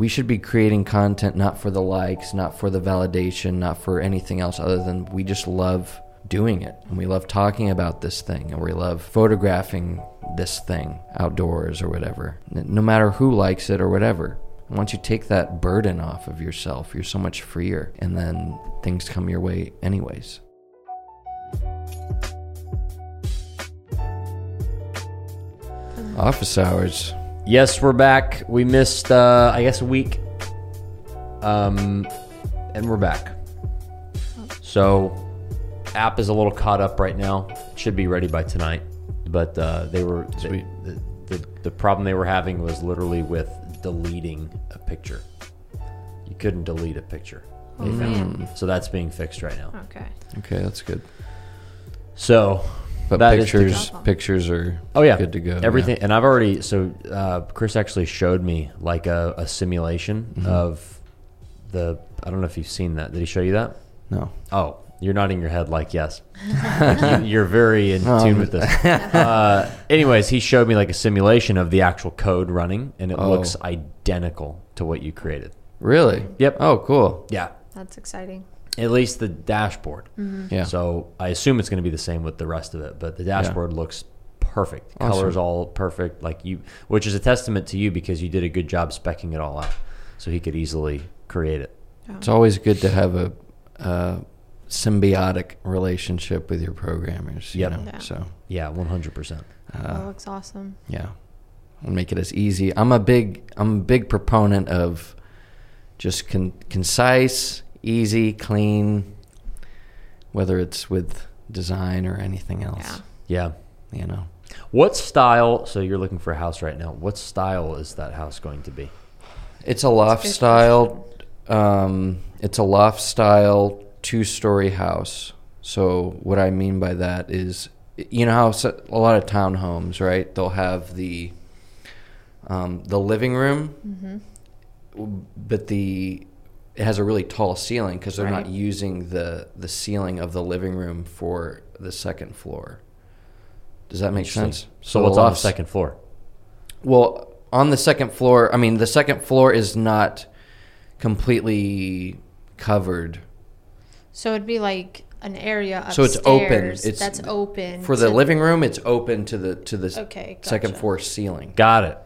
we should be creating content not for the likes, not for the validation, not for anything else other than we just love doing it and we love talking about this thing and we love photographing this thing outdoors or whatever. No matter who likes it or whatever. Once you take that burden off of yourself, you're so much freer and then things come your way anyways. Office hours. Yes, we're back. We missed, uh, I guess, a week. Um, and we're back. So, app is a little caught up right now. It Should be ready by tonight. But uh, they were the, the, the the problem they were having was literally with deleting a picture. You couldn't delete a picture. Oh, man. So that's being fixed right now. Okay. Okay, that's good. So, But that is the- pictures pictures are Oh yeah, good to go. Everything, and I've already. So uh, Chris actually showed me like a, a simulation Mm-hmm. of the. I don't know if you've seen that. Did he show you that? No. Oh, you're nodding your head like yes. Like, you, are very in tune with this. Uh, anyways, he showed me like a simulation of the actual code running, and it Oh. looks identical to what you created. Really? Yep. Oh, cool. Yeah, That's exciting. At least the dashboard. Mm-hmm. Yeah. So I assume it's going to be the same with the rest of it, but the dashboard looks perfect. Awesome. Colors all perfect, like you, which is a testament to you because you did a good job specking it all out, so he could easily create it. It's always good to have a, a symbiotic relationship with your programmers. You Yep. know? Yeah. So Yeah, one hundred percent. Uh, that looks awesome. yeah, and make it as easy. I'm a big I'm a big proponent of just con- concise, easy, clean. Whether it's with design or anything else, Yeah. Yeah. you know. What style? So you're looking for a house right now. What style is that house going to be? It's a loft good style. Um, it's a loft style two story house. So what I mean by that is, you know how s- a lot of townhomes, right? They'll have the um, the living room, but the it has a really tall ceiling because they're not using the the ceiling of the living room for the second floor. Does that make sense? So a what's on the second floor? well, on the second floor, I mean, the second floor is not completely covered. So it'd be like an area upstairs So it's open. It's- that's open For the living room, it's open to the to the Okay, second floor ceiling. Got it.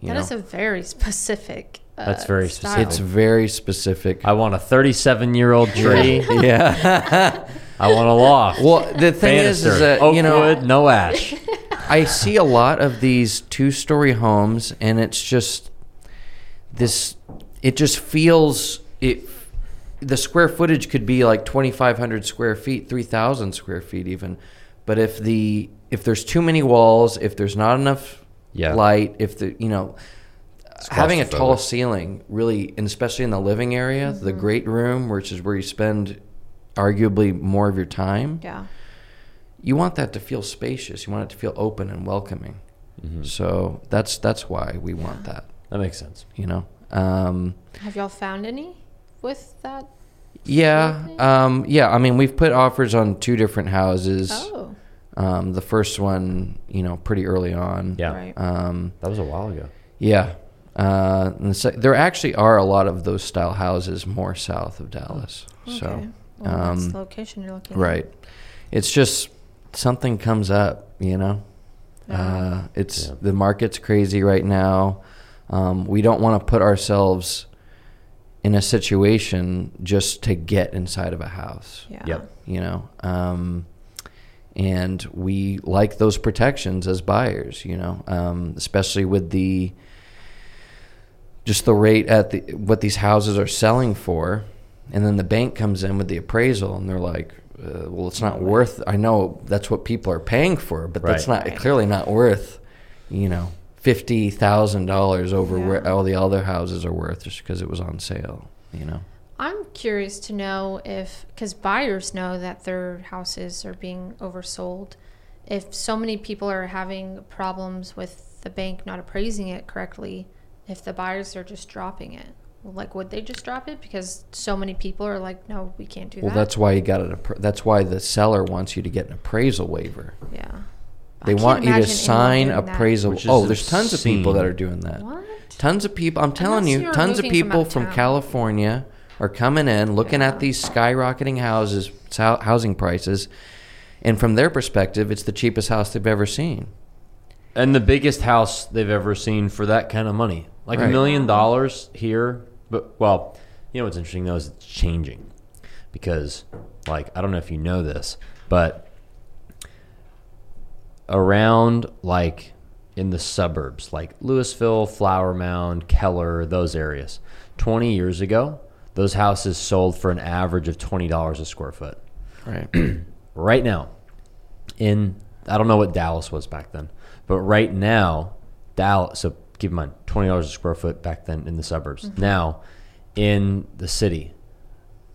You That know? is a very specific. Uh, That's very style. specific. it's very specific. I want a 37 year old tree. yeah. I want a loft. well, the thing is, Banister, is that oak you know, wood, no ash. I see a lot of these two-story homes, and it's just this. It just feels it. The square footage could be like 2,500 square feet, 3,000 square feet, even. But if the if there's too many walls, if there's not enough Yeah. light, if the you know having a tall ceiling really, and especially in the living area, the great room, which is where you spend arguably more of your time Yeah. you want that to feel spacious. You want it to feel open and welcoming. Mm-hmm. So that's that's why we want that. That makes sense. You know. Um, Have y'all found any with that? yeah. Um, yeah. I mean, we've put offers on two different houses. Oh, Um, the first one, you know, pretty early on. Yeah. right. Um, That was a while ago. yeah. Uh, and the sec- there actually are a lot of those style houses more south of Dallas. So, okay. Well, that's um, the location you're looking right. It's just something comes up, you know. Yeah. Uh, it's Yeah. the market's crazy right now. Um, we don't want to put ourselves in a situation just to get inside of a house. Yeah. Yep. You know, um, and we like those protections as buyers. You know, um, especially with the just the rate at the what these houses are selling for, and then the bank comes in with the appraisal, and they're like, uh, "Well, it's not No worth." I know that's what people are paying for, but that's not Right. clearly not worth, you know, fifty thousand dollars over where all the other houses are worth just because it was on sale. You know, I'm curious to know if, because buyers know that their houses are being oversold, if so many people are having problems with the bank not appraising it correctly, if the buyers are just dropping it. Like, would they just drop it because so many people are like, no, we can't do well, that? Well, that's why you got it. appra- That's why the seller wants you to get an appraisal waiver. yeah. They want you to sign doing appraisal. Which is Oh, there's tons of people that are doing that. What? Tons of people. I'm telling Unless you, tons of moving from people from. California are coming in, looking Yeah. at these skyrocketing houses, housing prices, and from their perspective, it's the cheapest house they've ever seen. and the biggest house they've ever seen for that kind of money, like a Right. million dollars here. But well, you know what's interesting though is it's changing because, like, I don't know if you know this, but around like in the suburbs, like Lewisville, Flower Mound, Keller, those areas, twenty years ago, those houses sold for an average of twenty dollars a square foot Right. right now in I don't know what Dallas was back then, but right now Dallas. So keep in mind twenty dollars a square foot back then in the suburbs. Mm-hmm. Now in the city,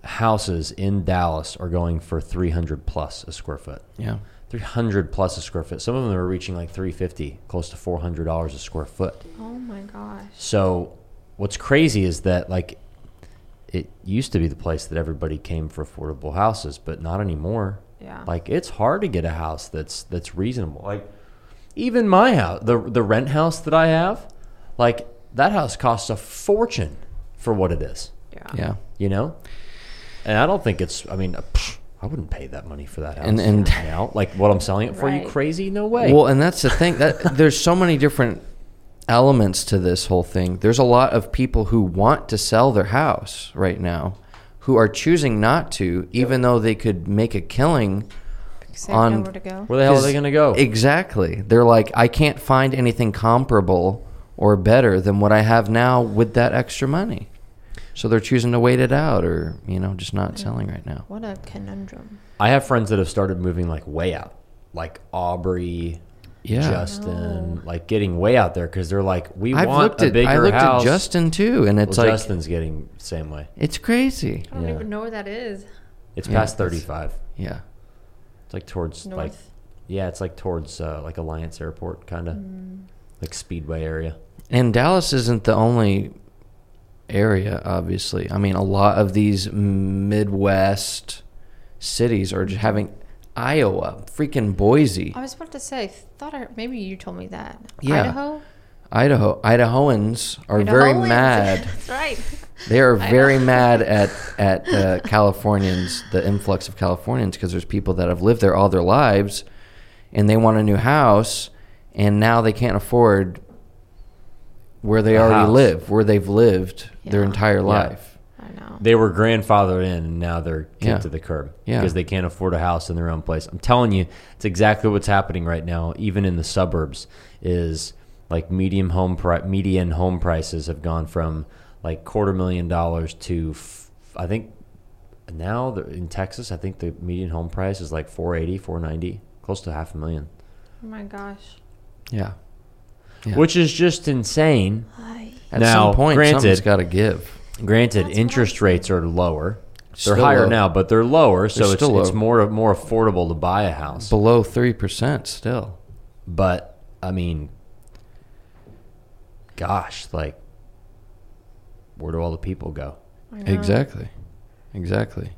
houses in Dallas are going for three hundred plus a square foot. yeah. 300 plus a square foot. Some of them are reaching like 350, close to $400 a square foot. Oh my gosh. So what's crazy is that like it used to be the place that everybody came for affordable houses, but not anymore. Yeah. Like it's hard to get a house that's that's reasonable. Like even my house, the the rent house that I have, like that house costs a fortune for what it is. yeah. Yeah. You know, and I don't think it's. I mean, pfft, I wouldn't pay that money for that house. And- and- now, like what I'm selling it for, you crazy? No way. Well, and that's the thing that there's so many different elements to this whole thing. There's a lot of people who want to sell their house right now who are choosing not to even though they could make a killing Because they have on- nowhere to go. Where the hell are 'Cause- they going to go? Exactly. They're like I can't find anything comparable or better than what I have now with that extra money. So they're choosing to wait it out or, you know, just not selling right now. What a conundrum. I have friends that have started moving like way out, like Aubrey, Yeah. Justin, like getting way out there because they're like, we I've want looked a at bigger I looked house. at Justin too and it's well, like Justin's getting same way. it's crazy. I don't Yeah. even know where that is. It's Yeah, past 35. Yeah. It's like towards like North. yeah, it's like towards uh, like Alliance Airport kind of Mm. like Speedway area. And Dallas isn't the only area, obviously. I mean, a lot of these Midwest cities are just having Iowa, freaking Boise, I was about to say, thought I, maybe you told me that. Yeah. Idaho? Idaho. Idahoans are very mad. That's right. They are very mad at at uh, Californians, the influx of Californians, because there's people that have lived there all their lives, and they want a new house, and now they can't afford where they A already house. live, where they've lived their Yeah. entire life. I know. They were grandfathered in and now they're kicked Yeah. to the curb Yeah. because they can't afford a house in their own place. I'm telling you, it's exactly what's happening right now, even in the suburbs. Is like medium home pri- median home prices have gone from like quarter million dollars to f- I think now the, in Texas, I think the median home price is like 480, 490, close to half a million, Oh my gosh. Yeah. Yeah. which is just insane. At Now, some point, granted- something's got to give. Granted, That's interest I'm rates are lower. They're Still higher low. now, but they're lower, so They're it's, still it's low. more more affordable to buy a house. Below three percent still. But I mean, gosh, like, where do all the people go? Exactly. Exactly.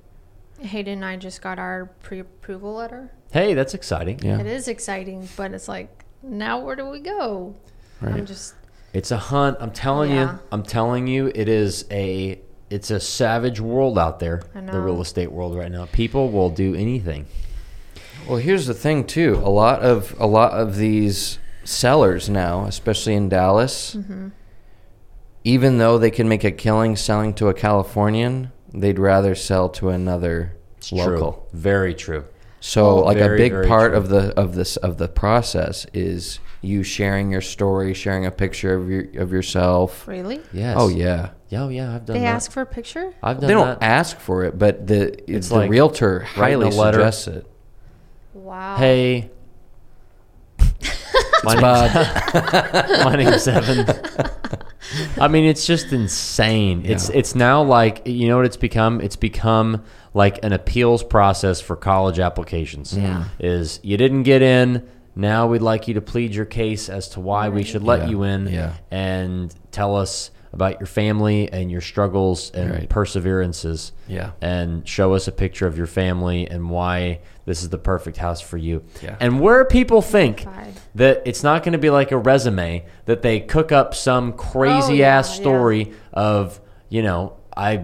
Hayden and I just got our pre-approval letter. Hey, that's exciting. Yeah. It is exciting, but it's like, now where do we go? Right. I'm just, It's a hunt. I'm telling Yeah. you. I'm telling you. It is a. It's a savage world out there. I The real estate world right now. People will do anything. Well, here's the thing too. A lot of a lot of these sellers now, especially in Dallas, Mm-hmm. even though they can make a killing selling to a Californian, they'd rather sell to another It's local. true. Very true. So, Well, like a big part true. of the of this of the process is you sharing your story, sharing a picture of your of yourself. really? Yes. Oh yeah. Yeah, oh, yeah. I've done that. They that. ask for a picture? I've done They don't that. ask for it, but the It's it's the like realtor writing highly a letter. suggests it. Wow. Hey. My name's, my name's Evan. I mean, it's just insane. It's it's now like you know what it's become. It's become like an appeals process for college applications. Yeah. Is you didn't get in. Now we'd like you to plead your case as to why we should let Yeah. you in. Yeah. And tell us about your family and your struggles and Right. perseverances. Yeah. And show us a picture of your family and why this is the perfect house for you. Yeah. And where people think Fine. that it's not going to be like a resume that they cook up some crazy Oh, yeah, ass yeah. story of, you know, I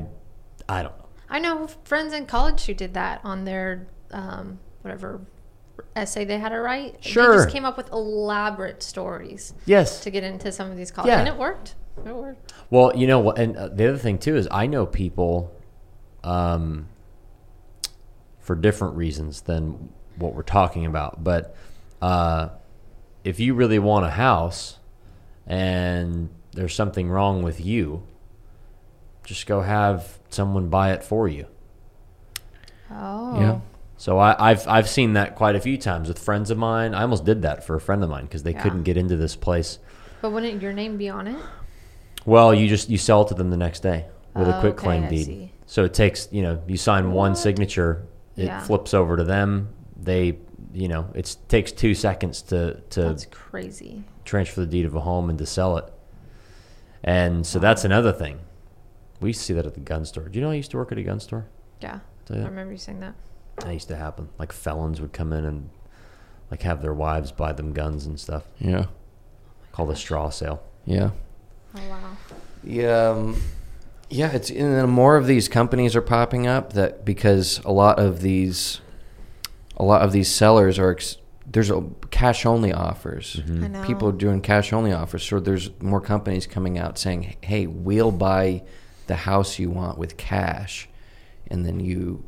I don't know. I know friends in college who did that on their um, whatever essay they had to write. They Sure. just came up with elaborate stories Yes. to get into some of these colleges, Yeah. and it worked. It worked. Well, you know what, and uh, the other thing too is I know people, um, for different reasons than what we're talking about. But uh, if you really want a house, and there's something wrong with you, just go have someone buy it for you. Oh. Yeah. So I, I've I've seen that quite a few times with friends of mine. I almost did that for a friend of mine because they Yeah. couldn't get into this place. But wouldn't your name be on it? Well, you just you sell it to them the next day with a Oh, quick okay, claim I deed. see. So it takes you know you sign one signature, it Yeah. flips over to them. They you know it takes two seconds to to That's crazy. transfer the deed of a home and to sell it. And so that's another thing. We used to see that at the gun store. Do you know I used to work at a gun store? Yeah. I remember you saying that. That used to happen. Like felons would come in and like have their wives buy them guns and stuff. Yeah. Called a straw sale. Yeah. Oh wow. Yeah, um, yeah. It's and then more of these companies are popping up that because a lot of these, a lot of these sellers are ex- there's a cash only offers. I know. People are doing cash only offers, so there's more companies coming out saying, "Hey, we'll buy the house you want with cash," and then you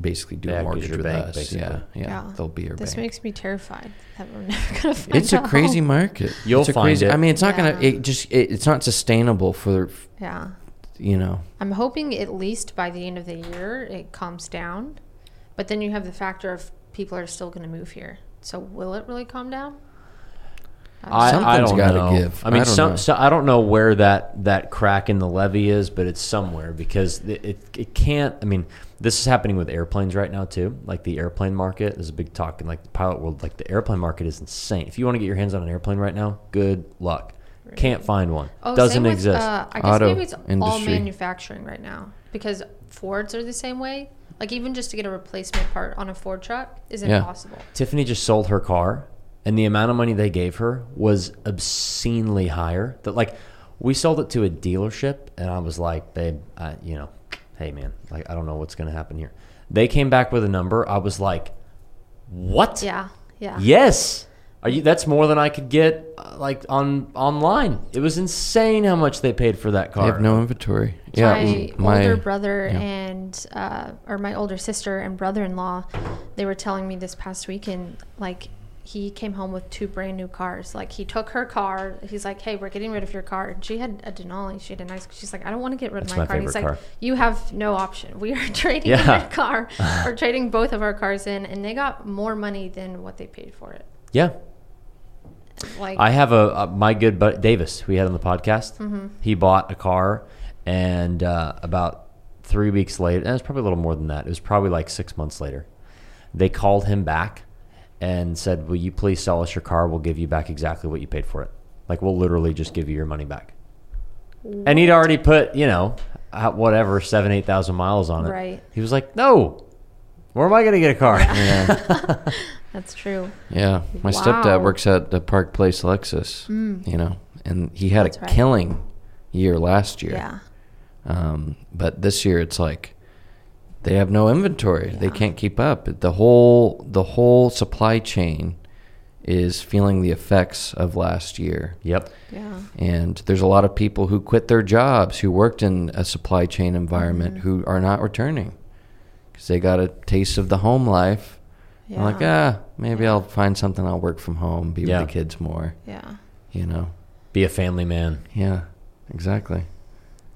basically do They a mortgage your with bank, us. basically. Yeah, yeah, Yeah. they'll be your This bank. makes me terrified that we're never gonna find it's a out. crazy market. You'll it's a find crazy, it. I mean, it's not gonna. It just. It, it's not sustainable for. Yeah. You know. I'm hoping at least by the end of the year it calms down. But then you have the factor of people are still going to move here. So will it really calm down? I, I don't gotta know. give. I mean, I don't some, know. So, I don't know where that, that crack in the levee is, but it's somewhere because it, it, it can't. I mean, this is happening with airplanes right now too. Like the airplane market, there's a big talk in like the pilot world. Like the airplane market is insane. If you want to get your hands on an airplane right now, good luck. Can't find one. Oh, Doesn't same with, exist. Uh, I guess Auto maybe it's all industry. manufacturing right now because Fords are the same way. Like even just to get a replacement part on a Ford truck is Yeah. impossible. Tiffany just sold her car, and the amount of money they gave her was obscenely higher. That like we sold it to a dealership, and I was like, babe, I, you know, hey man, like I don't know what's gonna happen here. They came back with a number. I was like, what? Yeah, yeah. Yes. Are you? That's more than I could get uh, like on online. It was insane how much they paid for that car. They have no inventory. Yeah, my, my older brother yeah. and uh, or my older sister and brother-in-law they were telling me this past weekend like he came home with two brand new cars like he took her car he's like hey we're getting rid of your car and she had a denali she had a nice she's like i don't want to get rid That's of my, my car and he's favorite like you have no option we are trading Yeah. your car we're trading both of our cars in and they got more money than what they paid for it yeah. like I have a, a my good buddy Davis we had on the podcast. Mm-hmm. He bought a car, and uh, about three weeks later, and it was probably a little more than that. It was probably like six months later. They called him back and said, "Will you please sell us your car? We'll give you back exactly what you paid for it. Like we'll literally just give you your money back." And he'd already put you know uh, whatever seven eight thousand miles on it. Right. He was like, "No, where am I going to get a car?" Yeah, that's true yeah. My Wow. stepdad works at the Park Place Lexus. You know, and he had That's a right. killing year last year. yeah Um, but this year it's like they have no inventory. They can't keep up. The whole the whole supply chain is feeling the effects of last year. yep. yeah And there's a lot of people who quit their jobs who worked in a supply chain environment Mm-hmm. who are not returning because they got a taste of the home life. yeah I'm like, ah, maybe Yeah. I'll find something. I'll work from home, be Yeah. with the kids more. yeah You know? Be a family man. Yeah, exactly.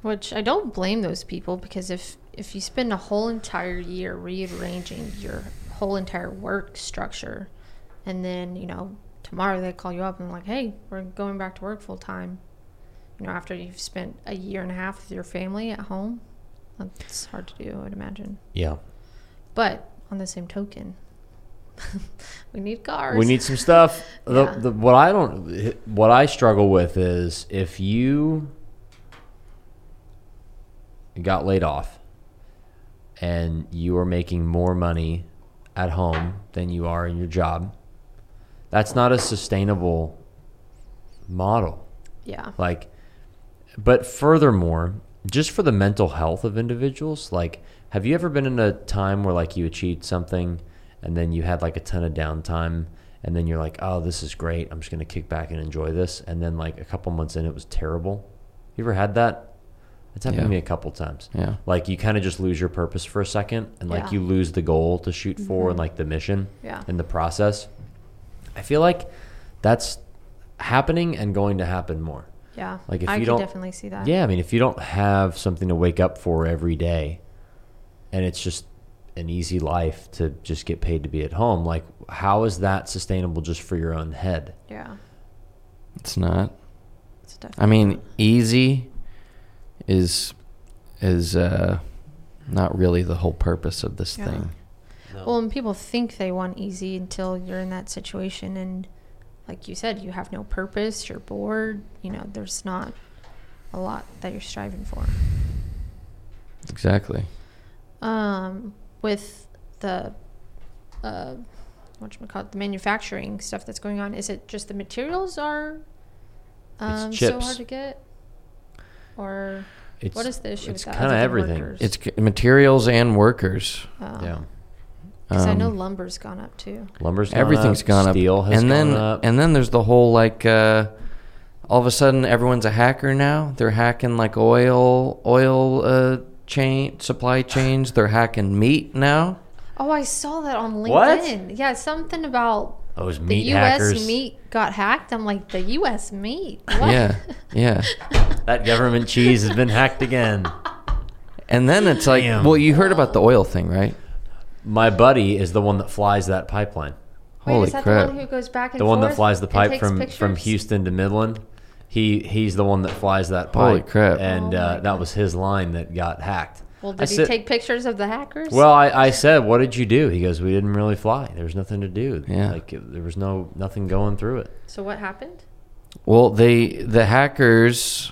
Which I don't blame those people because if if you spend a whole entire year rearranging your whole entire work structure, and then you know tomorrow they call you up and like, hey, we're going back to work full time. You know, after you've spent a year and a half with your family at home, that's hard to do. I'd imagine. Yeah. But on the same token, we need cars. We need some stuff. Yeah. the, the, what I don't, what I struggle with is if you got laid off and you are making more money at home than you are in your job, that's not a sustainable model. Yeah. Like, but furthermore, just for the mental health of individuals, like, have you ever been in a time where like you achieved something and then you had like a ton of downtime and then you're like, oh, this is great. I'm just going to kick back and enjoy this. And then like a couple months in, it was terrible. You ever had that? It's happened Yeah. to me a couple times. Yeah. Like you kind of just lose your purpose for a second and like Yeah. you lose the goal to shoot for and mm-hmm. like the mission Yeah. in the process. I feel like that's happening and going to happen more. Yeah. Like, if I you don't- definitely see that. Yeah, I mean, if you don't have something to wake up for every day, and it's just an easy life to just get paid to be at home, like how is that sustainable just for your own head? Yeah. It's not. It's definitely. I mean, easy is is uh, not really the whole purpose of this Yeah. thing. Well, and people think they want easy until you're in that situation, and like you said, you have no purpose. You're bored. You know, there's not a lot that you're striving for. Exactly. Um, with the uh, what call it, the manufacturing stuff that's going on, is it just the materials are um, so chips. hard to get, or It's what is the issue it's with that? kinda everything. workers? It's materials and workers. Oh. yeah, Because I know Um, lumber's gone up too. lumber's gone everything's up, gone up. steel has and then gone up. and then there's the whole like uh, all of a sudden everyone's a hacker now. They're hacking like oil oil uh, chain supply chains. They're hacking meat now. Oh, I saw that on LinkedIn. What? Yeah, something about Those meat the U.S. hackers. meat got hacked. I'm like, the U.S. meat? What? Yeah, yeah. That government cheese has been hacked again. And then it's like, Damn. well, you heard about the oil thing, right? My buddy is the one that flies that pipeline. Wait, Holy is that crap! the one who goes back and The one that flies the pipe takes from from? Houston to Midland. He he's the one that flies that pipe. Holy crap. And Oh uh, that was his line that got hacked. Well, I did he said- take pictures of the hackers? Well, I, I said, "What did you do?" He goes, "We didn't really fly. There was nothing to do. Yeah. Like it- there was no nothing going through it." so what happened? Well, they the hackers,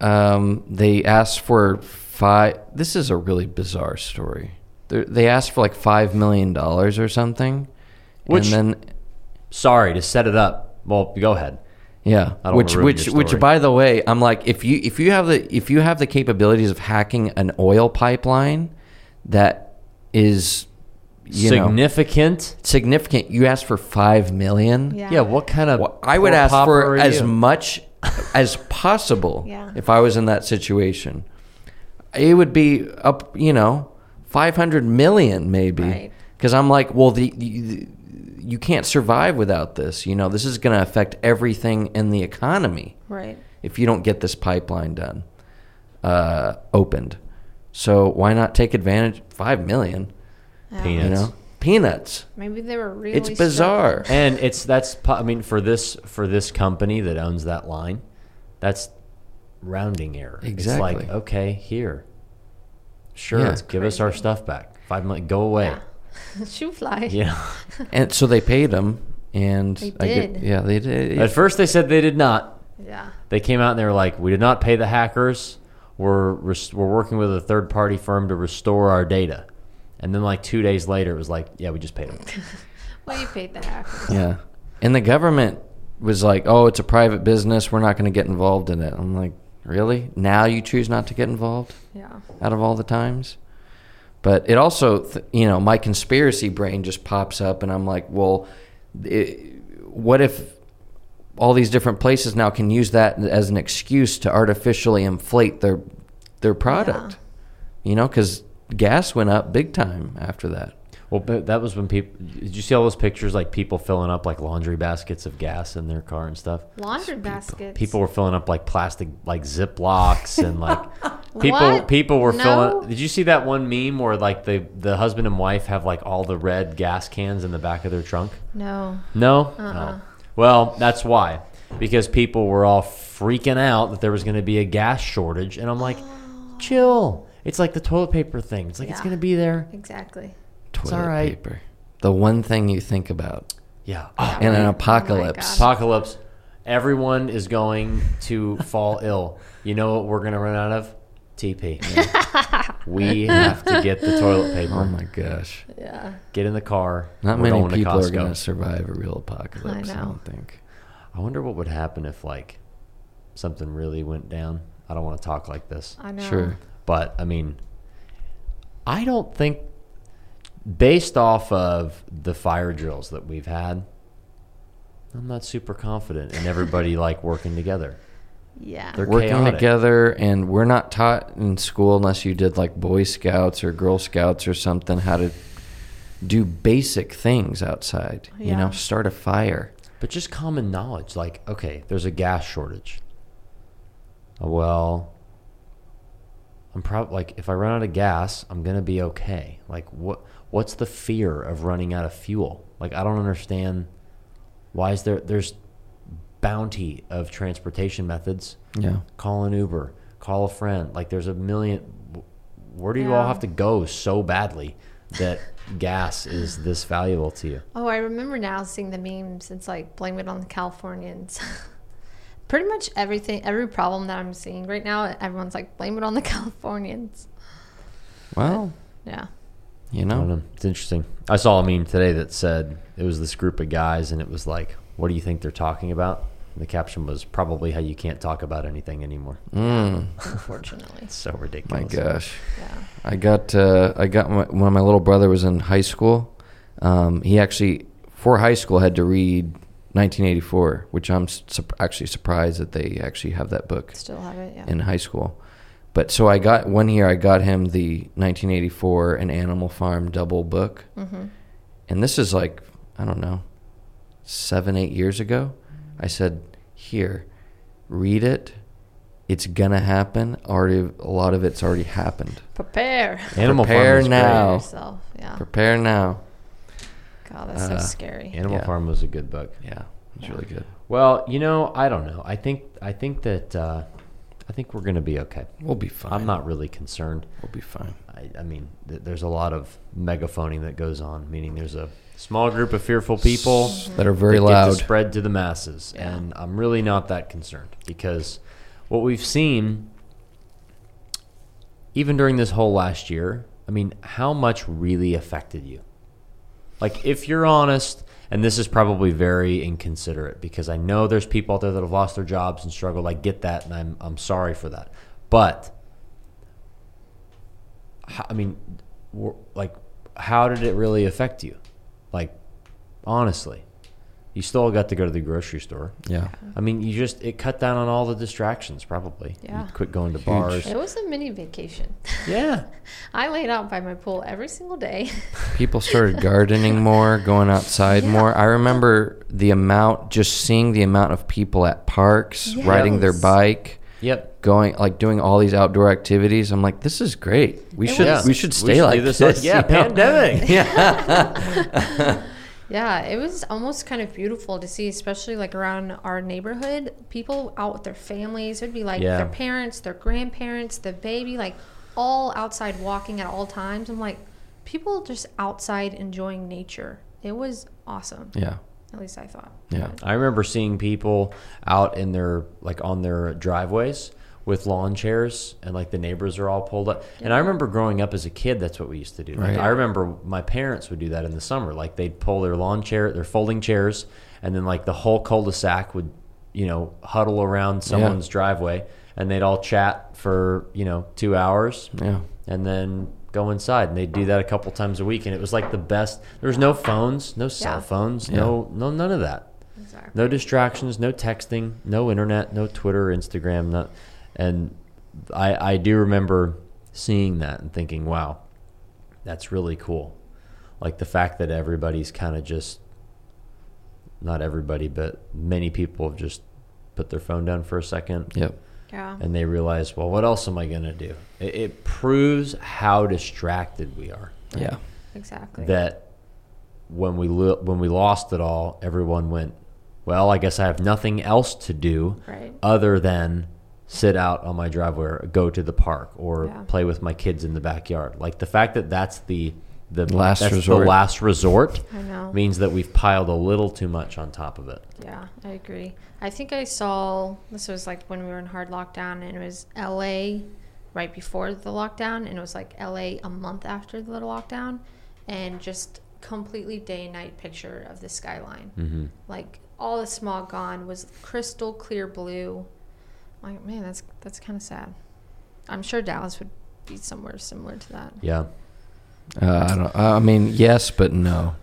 um, they asked for five. This is a really bizarre story. They're, they asked for like five million dollars or something, Which- and then Sorry to set it up. Well, go ahead. yeah, which which which by the way, I'm like if you if you have the if you have the capabilities of hacking an oil pipeline that is you know Significant. significant, you ask for five million. Yeah. Yeah. What kind of? Well, I would ask for as you? much as possible Yeah. if I was in that situation. It would be up, you know, 500 million maybe. Right. Cuz I'm like, well the, the you can't survive without this. You know, this is going to affect everything in the economy Right. if you don't get this pipeline done uh opened. So why not take advantage 5 million, Yeah. Peanuts. you know? Peanuts. Maybe they were really. It's bizarre. struggling. and it's that's I mean for this for this company that owns that line, that's rounding error. Exactly. It's like okay, here, sure, Yeah. give us our stuff back. Five million, go away. Yeah. Shoo fly. Yeah. And so they paid them, and They I get- yeah, they did. At first they said they did not. Yeah. They came out and they were like, "We did not pay the hackers. We're res- we're working with a third party firm to restore our data." And then like two days later, it was like, "Yeah, we just paid them." Well, you paid the hackers. Yeah. And the government was like, oh, it's a private business. We're not going to get involved in it. I'm like, really? Now you choose not to get involved Yeah. out of all the times? But it also, th- you know, my conspiracy brain just pops up and I'm like, well, it, what if all these different places now can use that as an excuse to artificially inflate their their product? You know, because gas went up big time after that. Well, but that was when people. Did you see all those pictures like people filling up like laundry baskets of gas in their car and stuff? Laundry baskets. People were filling up like plastic like Ziplocs and like people What? people were No. filling. Did you see that one meme where like the the husband and wife have like all the red gas cans in the back of their trunk? No. No. Uh-uh. No. Well, that's why because people were all freaking out that there was going to be a gas shortage, and I'm like, oh. chill. It's like the toilet paper thing. It's like it's going to be there. Exactly. Toilet all right. paper. The one thing you think about Yeah. Oh, in an Oh my apocalypse. God. Apocalypse. Everyone is going to fall ill. You know what we're going to run out of? TP. we have to get the toilet paper. Oh my gosh. Yeah. Get in the car. Not We're many going to people are going to survive a real apocalypse, I, know. don't think. I wonder what would happen if like something really went down. I don't want to talk like this, I know. Sure. But I mean, I don't think based off of the fire drills that we've had, I'm not super confident in everybody like working together. Yeah. They're Working chaotic. together, and we're not taught in school unless you did like Boy Scouts or Girl Scouts or something how to do basic things outside. You know, start a fire. But just common knowledge, like okay, there's a gas shortage. Well, I'm probably like if I run out of gas, I'm gonna be okay. Like what? What's the fear of running out of fuel? Like I don't understand. Why is there? There's bounty of transportation methods. Yeah. Call an Uber. Call a friend. Like there's a million. Where do you all have to go so badly that gas is this valuable to you? Oh, I remember now seeing the memes. It's like blame it on the Californians. Pretty much everything, every problem that I'm seeing right now, everyone's like blame it on the Californians. Well, Yeah. you know. know. It's interesting. I saw a meme today that said it was this group of guys, and it was like, "What do you think they're talking about?" And the caption was probably how you can't talk about anything anymore. Mm, Unfortunately. It's so ridiculous. my gosh. Yeah. I got uh, I got my, when my little brother was in high school. Um, he actually for high school had to read 1984, which I'm su- actually surprised that they actually have that book Still have it. Yeah. in high school. But so I got one year I got him the 1984 An Animal Farm double book, mm-hmm. and this is like I don't know seven eight years ago. I said, "Here, read it. It's gonna happen. Already, a lot of it's already happened. Prepare. Animal Prepare Farm was great. now. yourself. Yeah. Prepare now." God, that's Uh, so scary. Animal Yeah. Farm was a good book. Yeah, it's Yeah. really good. Well, you know, I don't know. I think I think that uh, I think we're gonna be okay. We'll be fine. I'm not really concerned. We'll be fine. I, I mean, th- there's a lot of megaphoning that goes on, meaning there's a small group of fearful people That are very that get loud. to spread to the masses, Yeah. and I'm really not that concerned because what we've seen, even during this whole last year, I mean, how much really affected you? Like, if you're honest, and this is probably very inconsiderate because I know there's people out there that have lost their jobs and struggled. I get that, and I'm I'm sorry for that, but I mean, like, how did it really affect you? Like, honestly, you still got to go to the grocery store. Yeah. I mean, you just it cut down on all the distractions. Probably, Yeah. You quit going to Huge. bars. It was a mini vacation. Yeah, I laid out by my pool every single day. People started gardening more, going outside Yeah. more. I remember the amount, just seeing the amount of people at parks, riding their bike, yep. going like doing all these outdoor activities. I'm like, this is great. We It should was- we should We stay should like this this. like- yeah, pandemic. yeah. Yeah, it was almost kind of beautiful to see, especially like around our neighborhood. People out with their families. It'd be like Yeah. their parents, their grandparents, the baby, like all outside walking at all times. I'm like, people just outside enjoying nature. It was awesome. yeah. At least I thought. Yeah. I remember seeing people out in their like on their driveways with lawn chairs and like the neighbors are all pulled up. And I remember growing up as a kid, that's what we used to do. Like, Right. I remember my parents would do that in the summer. Like they'd pull their lawn chair, their folding chairs, and then like the whole cul-de-sac would, you know, huddle around someone's driveway and they'd all chat for, you know, two hours Yeah. and then go inside and they'd do that a couple times a week and it was like the best there was no phones no cell Yeah. phones no no none of that no distractions no texting no internet no twitter instagram not and i i do remember seeing that and thinking wow that's really cool like the fact that everybody's kind of just not everybody but many people have just put their phone down for a second Yep. Yeah. and they realize, well, what else am I going to do? It, it proves how distracted we are. Yeah. Exactly. That when we lo- when we lost it all, everyone went, well, I guess I have nothing else to do Right. other than sit out on my driveway or go to the park or Yeah. play with my kids in the backyard. Like the fact that that's the the Last that's resort. the last resort I know. means that we've piled a little too much on top of it. Yeah, I agree. I think I saw this was like when we were in hard lockdown, and it was L.A. right before the lockdown, and it was like LA a month after the lockdown, and just completely day and night picture of the skyline. Mm-hmm. Like all the smog gone was crystal clear blue. Like man, that's that's kind of sad. I'm sure Dallas would be somewhere similar to that. Yeah. Uh, I don't. I mean, yes, but no.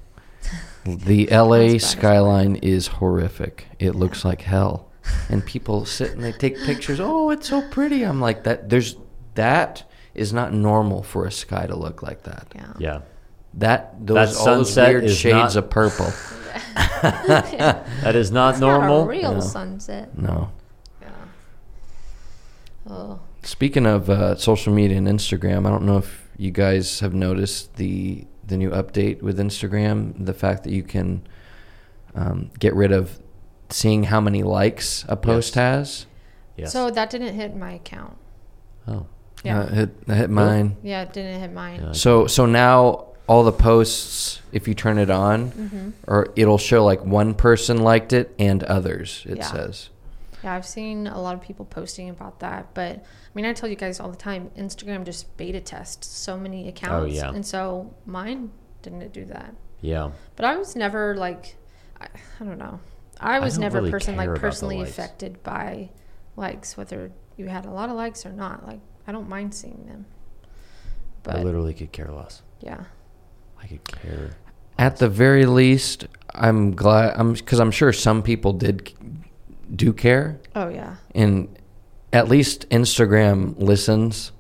The LA Not as skyline is horrific. It looks like hell, and people sit and they take pictures. Oh, it's so pretty. I'm like that. There's that is not normal for a sky to look like that. Yeah. Yeah. That those That all those sunset weird is shades not- of purple. That is not It's normal. Not a real No. sunset. No. Yeah. Oh. Speaking of uh, social media and Instagram, I don't know if you guys have noticed the the new update with Instagram. The fact that you can um, get rid of seeing how many likes a post Yes. has. Yes. So that didn't hit my account. oh. Yeah. Uh, hit, hit mine. yeah, it didn't hit mine. Yeah. So so now all the posts, if you turn it on, Mm-hmm. or it'll show like one person liked it and others. It Yeah. says. Yeah, I've seen a lot of people posting about that, but I mean, I tell you guys all the time, Instagram just beta tests so many oh, accounts, yeah. and so mine didn't do that. Yeah. But I was never like, I, I don't know, I was don't never really a person like personally affected by likes, whether you had a lot of likes or not. Like, I don't mind seeing them. I literally could care less. yeah, I could care. At the very least, I'm glad. I'm because I'm sure some people did do care. oh yeah, and at least Instagram listens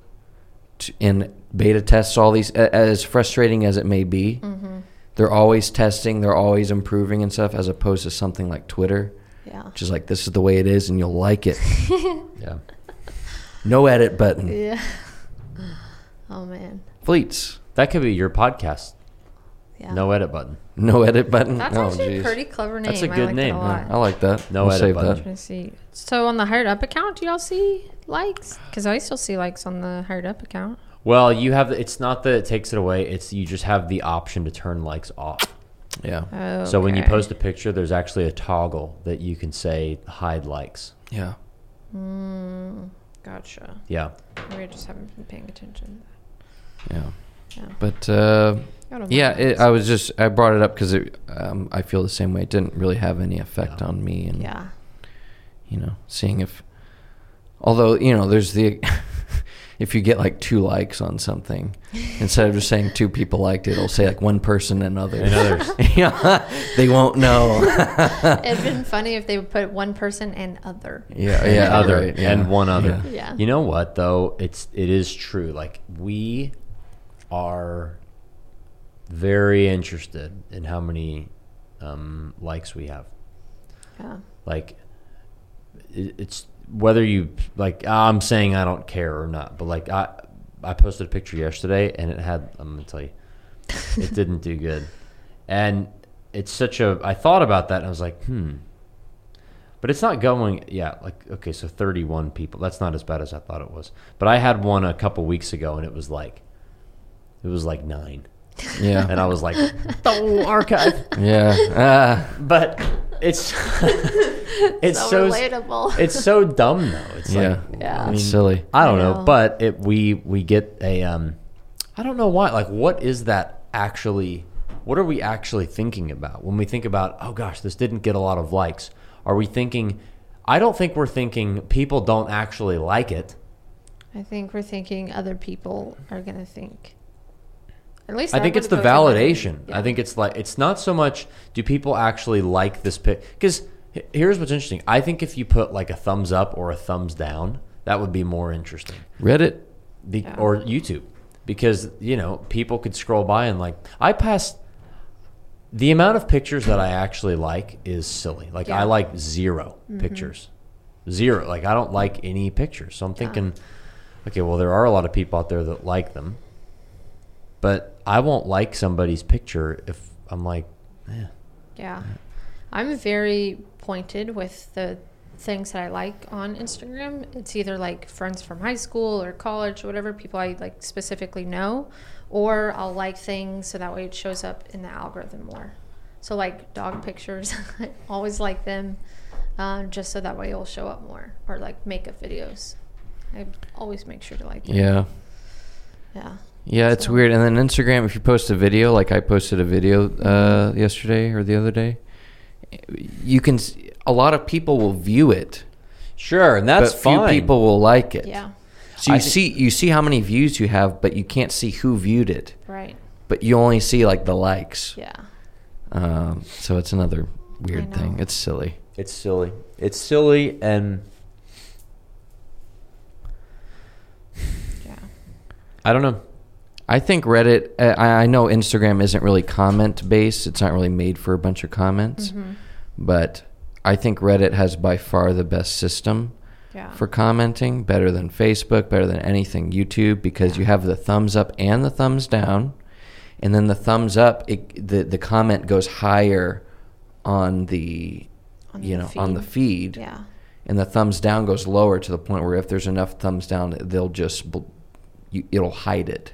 to, and beta tests all these. As frustrating as it may be, mm-hmm. they're always testing, they're always improving and stuff. As opposed to something like Twitter, yeah, which is like this is the way it is, and you'll like it. Yeah. No edit button. yeah. Oh man, Fleets. That could be your podcast. yeah. No edit button. No edit button. That's oh, actually jeez. a pretty clever name. That's a I good like name. A Yeah. I like that. No We'll edit save button. that. trying see. So on the hired up account, do y'all see likes? Because I still see likes on the hired up account. Well, you have. It's not that it takes it away. It's you just have the option to turn likes off. Yeah. Oh, So when you post a picture, there's actually a toggle that you can say hide likes. Yeah. Mm, gotcha. Yeah. We just haven't been paying attention. Yeah. Yeah. But uh, I yeah, it, I was just I brought it up because um, I feel the same way. It didn't really have any effect Yeah. on me, and yeah. you know, seeing if, although you know, there's the, if you get like two likes on something, instead of just saying two people liked it, it'll say like one person and others. And others. yeah, they won't know. It'd been funny if they would put one person and other. yeah, yeah, other right, yeah, and one other. yeah. Yeah. You know what though? It's it is true. Like we are very interested in how many um, likes we have. Yeah. Like it, it's whether you like. I'm saying I don't care or not, but like I I posted a picture yesterday and it had. I'm gonna tell you, it didn't do good, and it's such a. I thought about that and I was like, hmm. But it's not going. Yeah, like okay, so 31 people. That's not as bad as I thought it was. But I had one a couple weeks ago and it was like, it was like nine, yeah, and I was like, oh, archive. yeah. Ah, But it's it's so, relatable. it's so dumb though. It's yeah, like Yeah. I it's mean, silly. I don't I know, know. but it we we get a um I don't know why. Like what is that actually what are we actually thinking about when we think about oh gosh, this didn't get a lot of likes? Are we thinking I don't think we're thinking people don't actually like it. I think we're thinking other people are gonna think. At least I think it's the would go to my- validation. Yeah. I think it's like it's not so much do people actually like this pic because here's what's interesting. I think if you put like a thumbs up or a thumbs down, that would be more interesting. Reddit. Be- Yeah. or YouTube because you know people could scroll by and like I pass the amount of pictures that I actually like is silly. Like Yeah. I like 0 mm-hmm. pictures, zero. Like I don't like any pictures. So I'm Yeah. thinking, okay, well there are a lot of people out there that like them, but I won't like somebody's picture if I'm like, eh. Yeah. I'm very pointed with the things that I like on Instagram. It's either like friends from high school or college or whatever, people I like specifically know, or I'll like things so that way it shows up in the algorithm more. So like dog pictures, I always like them, um, just so that way it'll show up more, or like makeup videos. I always make sure to like it. Yeah. Yeah. Yeah, it's So- weird. And then Instagram, if you post a video, like I posted a video uh, yesterday or the other day, you can. s- A lot of people will view it, Sure, and that's but fine. few people will like it. Yeah. So you I see, you see how many views you have, but you can't see who viewed it. Right. But you only see like the likes. Yeah. Um, so it's another weird thing. It's silly. It's silly. It's silly, and Yeah. I don't know. I think Reddit. uh, I, I know Instagram isn't really comment based. It's not really made for a bunch of comments. Mm-hmm. But I think Reddit has by far the best system Yeah. for commenting, better than Facebook, better than anything YouTube, because you have the thumbs up and the thumbs down, and then the thumbs up, it, the the comment goes higher on the, On you the know, on the feed. feed, yeah. and the thumbs down goes lower to the point where if there's enough thumbs down, they'll just bl- you, it'll hide it.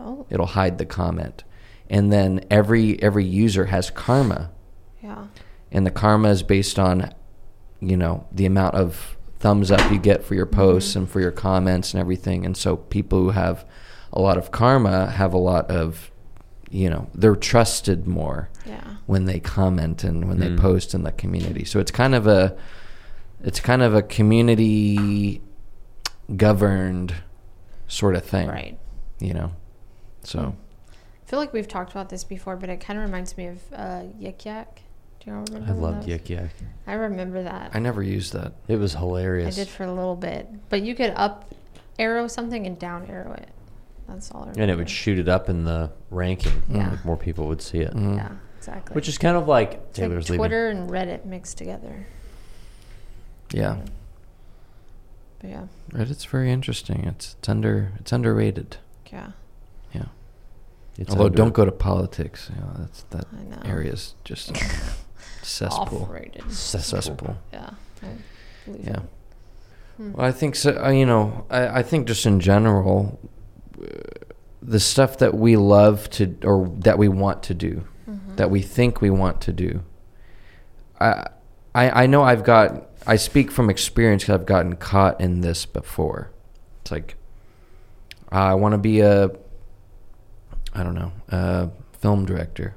Oh. It'll hide the comment, and then every every user has karma Yeah. and the karma is based on you know the amount of thumbs up you get for your posts and for your comments and everything and so people who have a lot of karma have a lot of you know they're trusted more Yeah. when they comment and when they Mm. post in the community so it's kind of a it's kind of a community governed sort of thing Right. you know so I feel like we've talked about this before, but it kind of reminds me of uh, Yik Yak. Do you remember? I loved? Yik Yak. I remember that. i never used that It was hilarious. I did for a little bit, but you could up arrow something and down arrow it. That's all. I remember. and it would shoot it up in the ranking. Yeah. Like more people would see it. Mhm. Yeah, exactly. Which is kind of like It's like Taylor's leaving. Twitter and Reddit mixed together. yeah But yeah, reddit's very interesting it's it's under it's underrated yeah, yeah It's Although under- don't go to politics, you know, that's that I know. area's just a cesspool. Off-rated. Cesspool. Yeah, I Yeah. Hmm. Well, I think so. Uh, you know, I, I think just in general, uh, the stuff that we love to or that we want to do, Mhm. that we think we want to do. I I, I know I've got. I speak from experience because I've gotten caught in this before. It's like I want to be a. I don't know, a film director.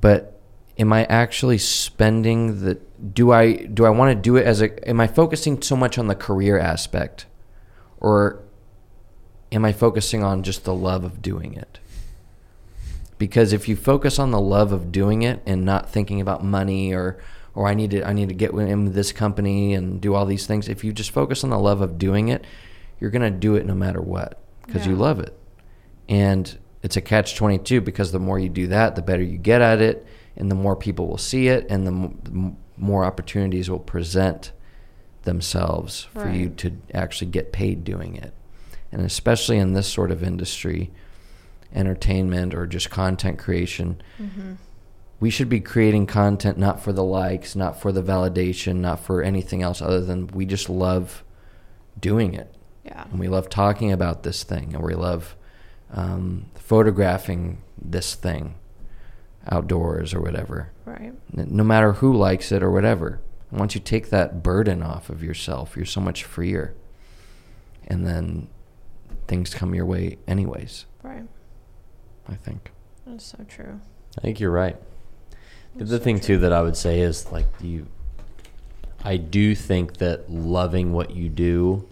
But am I actually spending the do I do I want to do it as a am I focusing so much on the career aspect or am I focusing on just the love of doing it? Because if you focus on the love of doing it and not thinking about money or or I need to I need to get in this company and do all these things, if you just focus on the love of doing it, you're going to do it no matter what because you love it. And it's a catch 22 because the more you do that, the better you get at it and the more people will see it and the m- m- more opportunities will present themselves for you to actually get paid doing it. And especially in this sort of industry, entertainment or just content creation, Mhm. we should be creating content not for the likes, not for the validation, not for anything else other than we just love doing it. Yeah. And we love talking about this thing, and we love um, photographing this thing outdoors or whatever. Right. No matter who likes it or whatever. Once you take that burden off of yourself, you're so much freer. And then things come your way, anyways, Right. I think. That's so true. I think you're right. The That's other so thing true. too that I would say is like you I do think that loving what you do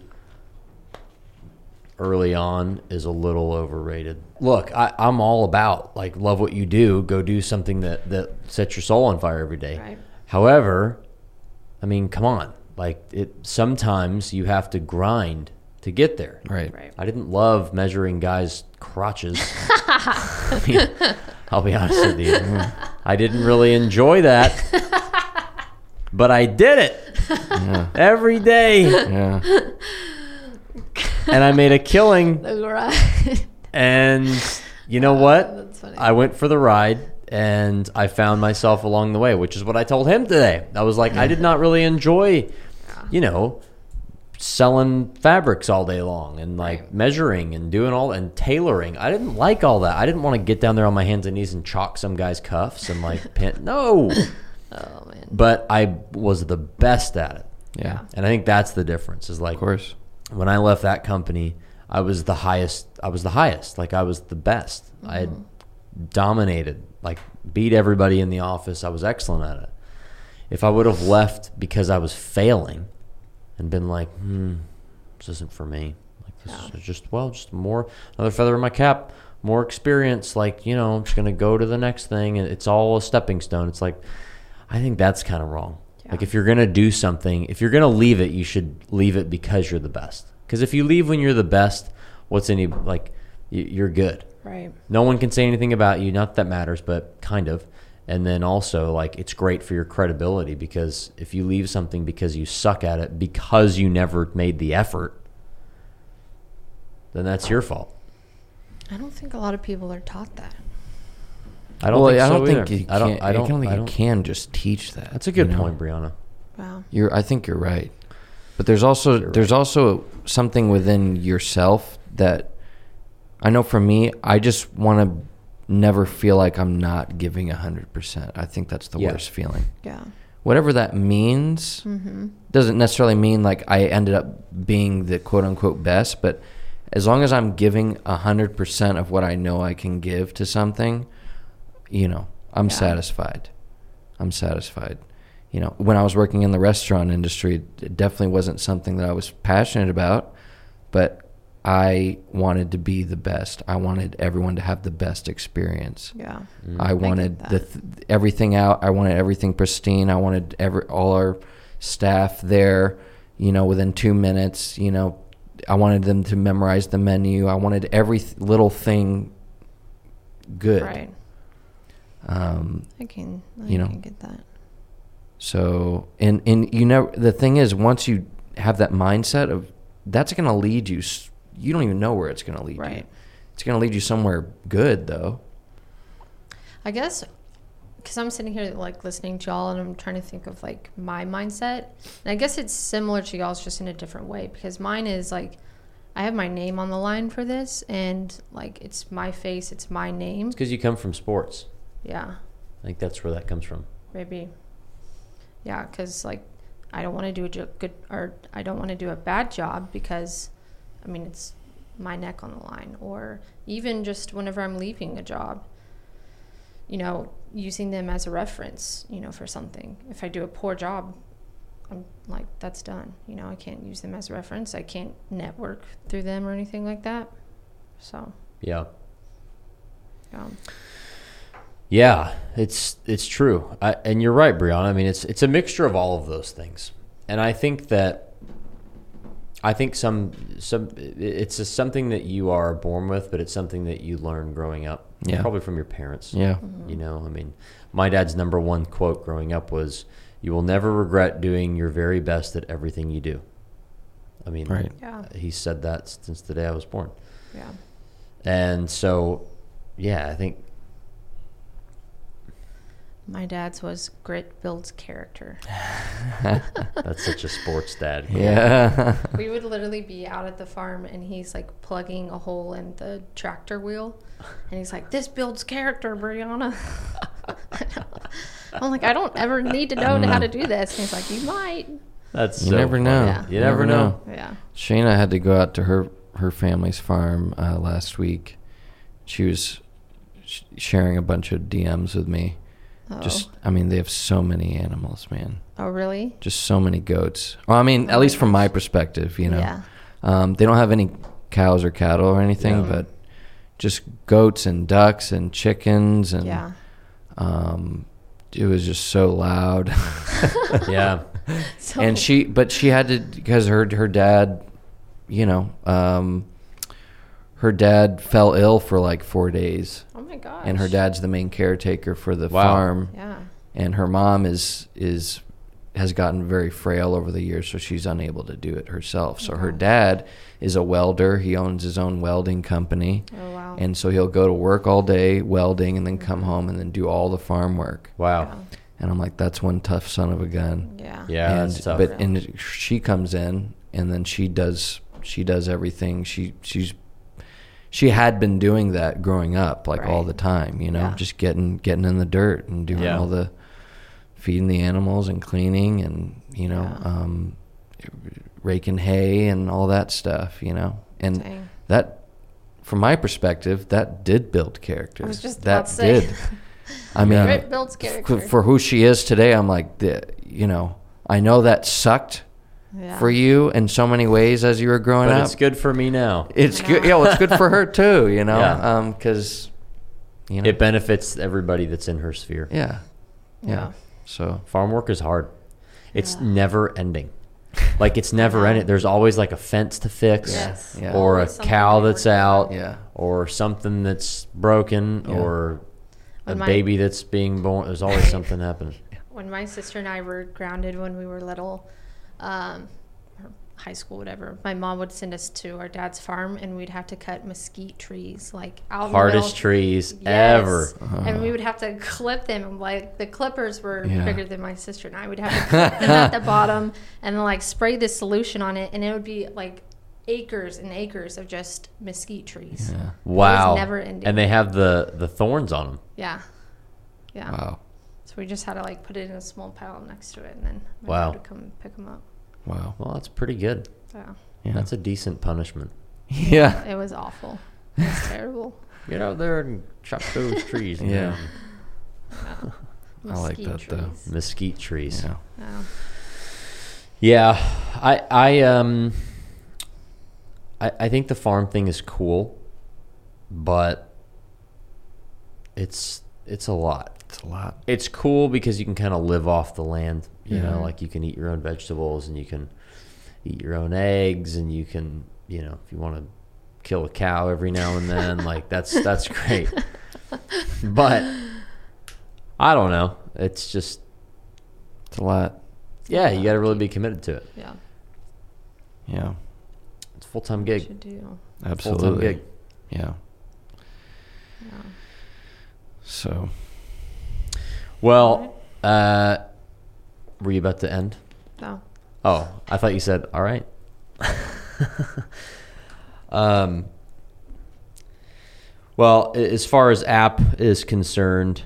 early on is a little overrated. Look, I, I'm all about like love what you do, go do something that, that sets your soul on fire every day. Right. However, I mean, come on. Like it sometimes you have to grind to get there. Right. Right. I didn't love measuring guys' crotches. I mean, I'll be honest with you. I didn't really enjoy that. But I did it Yeah. every day. Yeah. And I made a killing. The grind. And you know what? That's funny. I went for the ride and I found myself along the way, which is what I told him today. I was like, I did not really enjoy, you know, selling fabrics all day long and like Right. measuring and doing all and tailoring. I didn't like all that. I didn't want to get down there on my hands and knees and chalk some guy's cuffs and like pin. No. oh man. But I was the best at it. Yeah. And I think that's the difference. Is like Of course. When I left that company, I was the highest. I was the highest. Like I was the best. I had dominated. Like beat everybody in the office. I was excellent at it. If I would have left because I was failing, and been like, hmm, this isn't for me. Like this Yeah. is just well, just more another feather in my cap. More experience. Like you know, I'm just gonna go to the next thing, and it's all a stepping stone. It's like, I think that's kind of wrong. Yeah. Like if you're gonna do something, if you're gonna leave it, you should leave it because you're the best. Because if you leave when you're the best, what's any like you're good. Right. No one can say anything about you. Not that that matters, but kind of. And then also, like, it's great for your credibility because if you leave something because you suck at it because you never made the effort, then that's your fault. I don't think a lot of people are taught that. I don't well, think I don't think either. you I don't. can't- I don't. think I you don't- can just teach that. That's a good you know? point, Brieonna. Wow. You're. I think you're right. But there's also You're there's also something within yourself that I know for me, I just want to never feel like I'm not giving hundred percent. I think that's the Yeah. worst feeling. Yeah. Whatever that means Mm-hmm. doesn't necessarily mean like I ended up being the quote unquote best, but as long as I'm giving hundred percent of what I know I can give to something, you know, I'm Yeah. satisfied. I'm satisfied. You know, when I was working in the restaurant industry, it definitely wasn't something that I was passionate about, but I wanted to be the best. I wanted everyone to have the best experience. Yeah. I wanted that. the th- everything out. I wanted everything pristine. I wanted every all our staff there, you know, within two minutes. You know, I wanted them to memorize the menu. I wanted every th- little thing good. Right. Um, I can. I You know. can get that. so, and and you know, the thing is, once you have that mindset of that's going to lead you. You don't even know where it's going to lead you. Right. It's going to lead you somewhere good, though. I guess because I'm sitting here like listening to y'all and I'm trying to think of like my mindset. And I guess it's similar to y'all's just in a different way because mine is like I have my name on the line for this and like it's my face, it's my name. Because you come from sports. Yeah, I think that's where that comes from. maybe. Yeah, because like I don't want to do a jo- good or I don't want to do a bad job because I mean it's my neck on the line or even just whenever I'm leaving a job you know, using them as a reference, you know, for something. If I do a poor job, I'm like, that's done. You know, I can't use them as a reference. I can't network through them or anything like that. So, Yeah. um, Yeah, it's it's true, I, and you're right, Brieonna. I mean, it's it's a mixture of all of those things, and I think that I think some some it's a, something that you are born with, but it's something that you learn growing up, Yeah. probably from your parents. Yeah. You know, I mean, my dad's number one quote growing up was, "You will never regret doing your very best at everything you do." I mean, Right. yeah, he said that since the day I was born, yeah, and so, yeah, I think my dad's was grit builds character. that's such a sports dad. Yeah. we would literally be out at the farm and he's like plugging a hole in the tractor wheel and he's like this builds character Brieonna i'm like i don't ever need to know how to do this and he's like you might That's You so never funny. know. Yeah. You never know. yeah Shayna had to go out to her her family's farm uh, last week. She was sh- sharing a bunch of DMs with me. Oh Just, I mean, they have so many animals, man. oh really Just so many goats. Well, I mean, Oh at least my from my perspective, you know. yeah Um, they don't have any cows or cattle or anything, Yeah. but just goats and ducks and chickens and yeah um, it was just so loud. Yeah. so, and she but she had to because her her dad you know um her dad fell ill for like four days. Oh my gosh. And her dad's the main caretaker for the Wow. farm. Yeah. And her mom is is has gotten very frail over the years so she's unable to do it herself. So her dad is a welder. He owns his own welding company. Oh wow. And so he'll go to work all day welding and then come mm-hmm. home and then do all the farm work. Wow. and i'm like that's one tough son of a gun. Yeah. Yeah, and that's tough. but and she comes in and then she does she does everything. She she's she had been doing that growing up like all the time you know Yeah. just getting getting in the dirt and doing Yeah. all the feeding the animals and cleaning and you know Yeah. um raking hay and all that stuff, you know. And Dang. that, from my perspective, that did build character. I was just that about did. I mean, It builds character. f- for who she is today, I'm like, the, you know, I know that sucked Yeah. for you in so many ways as you were growing But up. it's good for me now. It's I good. Yeah, well, it's good for her too. You know, Yeah. Um, because you know, It benefits everybody that's in her sphere. yeah, yeah, Yeah. So Farm work is hard. It's Yeah. never ending. Like it's never ending. There's always like a fence to fix, Yes. Yeah. or a cow that's out, yeah, or something that's broken, Yeah. or a my- baby that's being born. There's always something happening. when my sister and I were grounded when we were little, um, or high school, whatever, my mom would send us to our dad's farm and we'd have to cut mesquite trees, like out Hardest trees Yes. ever. And we would have to clip them. And like the clippers were Yeah. bigger than my sister and I. We'd have to clip them at the bottom and then like spray this solution on it, and it would be like acres and acres of just mesquite trees. yeah. Wow. never ending. And they have the the thorns on them. Yeah. Yeah. Wow, So we just had to like put it in a small pile next to it, and then my Wow. dad would come pick them up. Wow, Well, that's pretty good. Yeah. yeah, That's a decent punishment. yeah, It was awful. It was terrible. Get out there and chop those trees. Yeah. Yeah. I like Mesquite that, though. Mesquite trees. yeah. Yeah. Yeah, I I um I I think the farm thing is cool, but it's it's a lot. It's a lot. It's cool because you can kind of live off the land, you know, like you can eat your own vegetables and you can eat your own eggs and you can, you know, if you want to kill a cow every now and then, like that's that's great. But I don't know. It's just It's a lot. yeah, you got to really be committed to it. Yeah. Yeah, It's a full time gig. Should do. Full-time absolutely. gig. Yeah. Yeah. So Well, uh, were you about to end? No. Oh, I thought you said, all right. um, well, as far as app is concerned,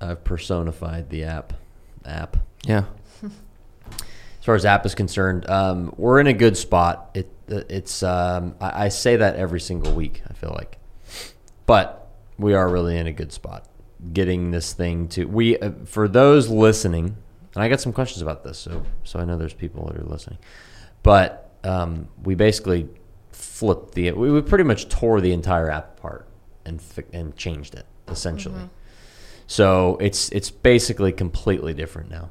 I've personified the app. App. yeah, As far as app is concerned, um, we're in a good spot. It it's um, I, I say that every single week. I feel like, but we are really in a good spot. Getting this thing to we uh, for those listening, and I got some questions about this, so so I know there's people that are listening, but um, we basically flipped the we, we pretty much tore the entire app apart and fi- and changed it essentially. So it's it's basically completely different now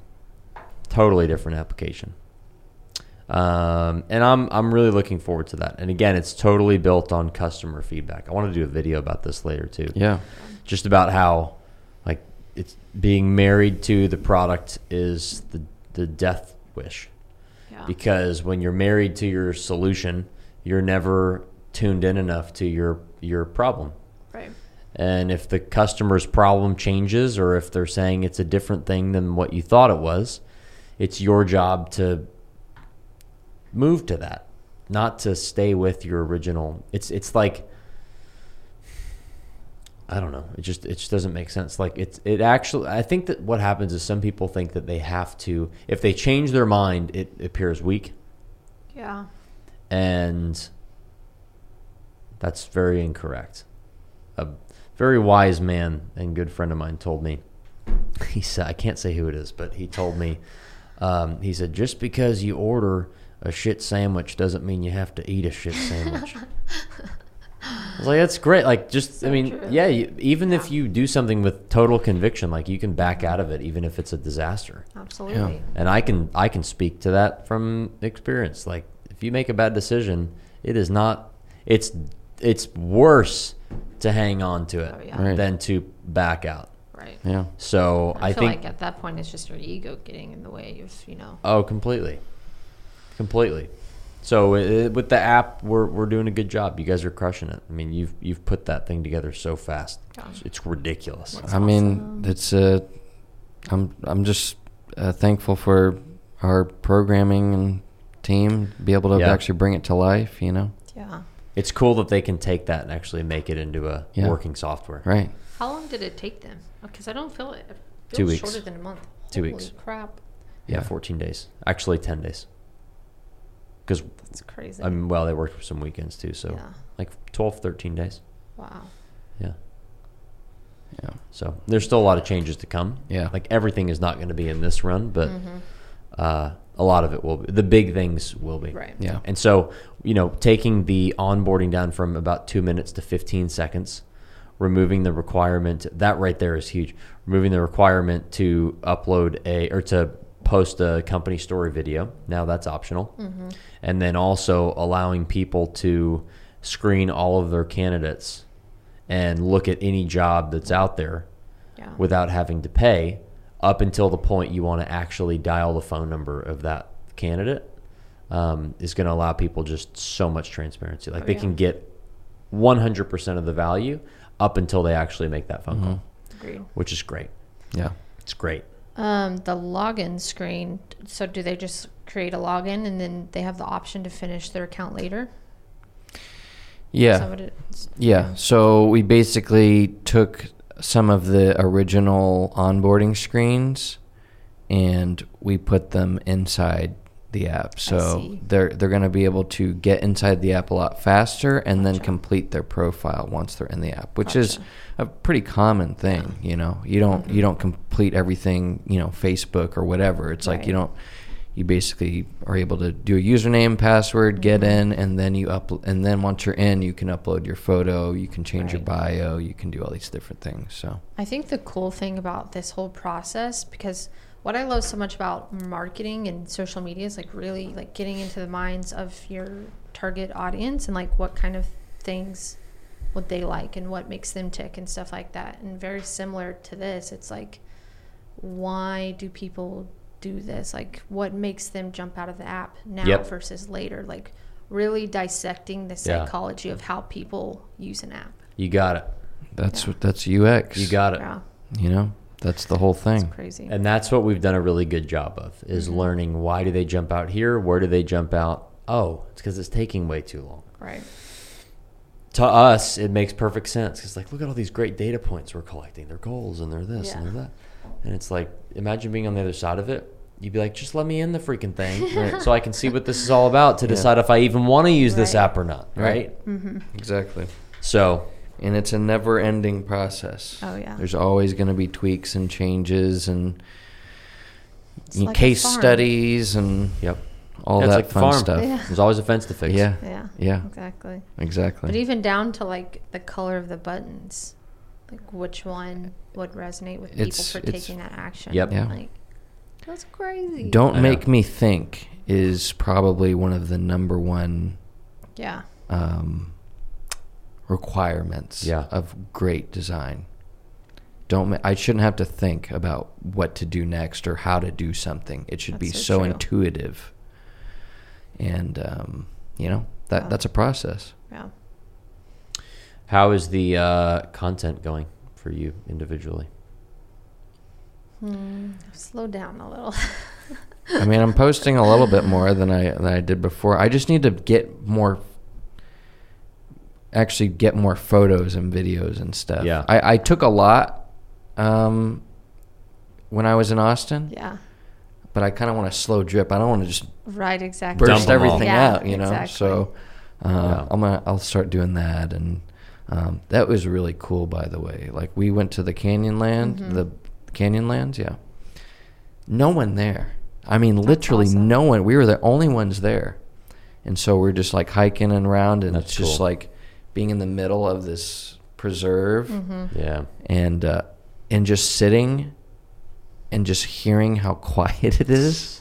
totally different application. Um, and I'm I'm really looking forward to that. And again, it's totally built on customer feedback. I want to do a video about this later too. yeah, Just about how like it's being married to the product is the the death wish. Yeah. Because when you're married to your solution, you're never tuned in enough to your your problem. Right. And if the customer's problem changes or if they're saying it's a different thing than what you thought it was, it's your job to move to that, not to stay with your original. It's it's like I don't know. It just it just doesn't make sense. Like it's it actually I think that what happens is some people think that they have to if they change their mind, it appears weak Yeah. and that's very incorrect. A very wise man and good friend of mine told me. He said, I can't say who it is, but he told me. Um, he said, just because you order a shit sandwich doesn't mean you have to eat a shit sandwich. I was like, that's great. Like, just, I mean, true. yeah, you, even if you do something with total conviction, like you can back out of it, even if it's a disaster Absolutely. and I can I can speak to that from experience. Like if you make a bad decision, it is not it's it's worse to hang on to it Oh, yeah. Right. than to back out. Right. yeah, So I, I, feel think like at that point it's just your ego getting in the way of you know. oh completely, completely. So uh, with the app, we're we're doing a good job. You guys are crushing it. I mean, you've you've put that thing together so fast. Yeah. It's, it's ridiculous. That's I mean, it's uh, I'm I'm just uh, thankful for our programming and team be able to Yeah. actually bring it to life. You know, Yeah. It's cool that they can take that and actually make it into a Yeah. working software. right? How long did it take them? Because I don't feel it. it Two weeks. Shorter than a month. Two Holy weeks. Crap. Yeah, Yeah. 14 days. Actually, 10 days. Because It's crazy. I mean, well, they worked for some weekends too, so Yeah. like 12, 13 days. wow. Yeah. Yeah. So there's still a lot of changes to come. Yeah. Like everything is not going to be in this run, but Mm-hmm. uh, a lot of it will be. The big things will be. Right. Yeah. And so, you know, taking the onboarding down from about two minutes to 15 seconds, removing the requirement, that right there is huge. Removing the requirement to upload a, or to post a company story video. Now that's optional. Mm-hmm. And then also allowing people to screen all of their candidates and look at any job that's mm-hmm. out there Yeah. without having to pay up until the point you want to actually dial the phone number of that candidate um, is going to allow people just so much transparency. Like Oh, they yeah. can get 100% of the value up until they actually make that phone mm-hmm. call, Agreed. which is great. Yeah. It's great. Um, the login screen. So do they just create a login and then they have the option to finish their account later? Yeah. that what it's- Yeah. So we basically took some of the original onboarding screens and we put them inside the app. So they're they're going to be able to get inside the app a lot faster and then complete their profile once they're in the app, which is a pretty common thing, you know. You don't Mm-hmm. you don't complete everything, you know, Facebook or whatever. It's like you don't you basically are able to do a username, password, get Mm-hmm. in, and then you up, and then once you're in, you can upload your photo, you can change your bio, you can do all these different things. So I think the cool thing about this whole process, because what I love so much about marketing and social media is like really like getting into the minds of your target audience and like what kind of things what they like and what makes them tick and stuff like that. And very similar to this, it's like why do people do this? Like what makes them jump out of the app now Yep. versus later? Like really dissecting the Yeah. psychology of how people use an app. You got it. that's Yeah. what that's UX. You got it. Yeah, You know, that's the whole it's thing. crazy. And that's what we've done a really good job of is Mm-hmm. learning why do they jump out here? Where do they jump out? Oh, it's because it's taking way too long. right. to us, it makes perfect sense because, like, look at all these great data points we're collecting. They're goals and they're this and they're that. And it's like, imagine being on the other side of it. You'd be like, just let me in the freaking thing so I can see what this is all about to Yeah. decide if I even want to use this app or not. Right. Mm-hmm. Exactly. So, And it's a never-ending process. Oh yeah. There's always going to be tweaks and changes and like case studies and yep. all Yeah, it's that like the fun farm. stuff. Yeah. There's always a fence to fix. Yeah. Yeah. Yeah. Exactly. Exactly. But even down to like the color of the buttons, like which one would resonate with people It's- for it's- taking that action. Yep. Yeah. Like that's crazy. Don't I know. make me think is probably one of the number one Yeah. um, requirements Yeah. of great design. Don't I shouldn't have to think about what to do next or how to do something. It should be so so intuitive. And um, you know that Wow. that's a process. Yeah. How is the uh, content going for you individually? Hmm. Slow down a little. I mean, I'm posting a little bit more than I than I did before. I just need to get more. Actually, get more photos and videos and stuff. Yeah. I, I took a lot, um, when I was in Austin, yeah. but I kind of want to slow drip. I don't want to just Right. Exactly. Dump burst 'em all. everything Yeah, out, you know. exactly. So, uh, Yeah. I'm gonna I'll start doing that, and um, that was really cool, by the way. Like we went to the Canyonland, Mhm. the Canyonlands, yeah. No one there. I mean, literally awesome. no one. We were the only ones there, and so we're just like hiking and around, and That's it's just like being in the middle of this preserve, Mm-hmm. Yeah. and uh, and just sitting, and just hearing how quiet it is.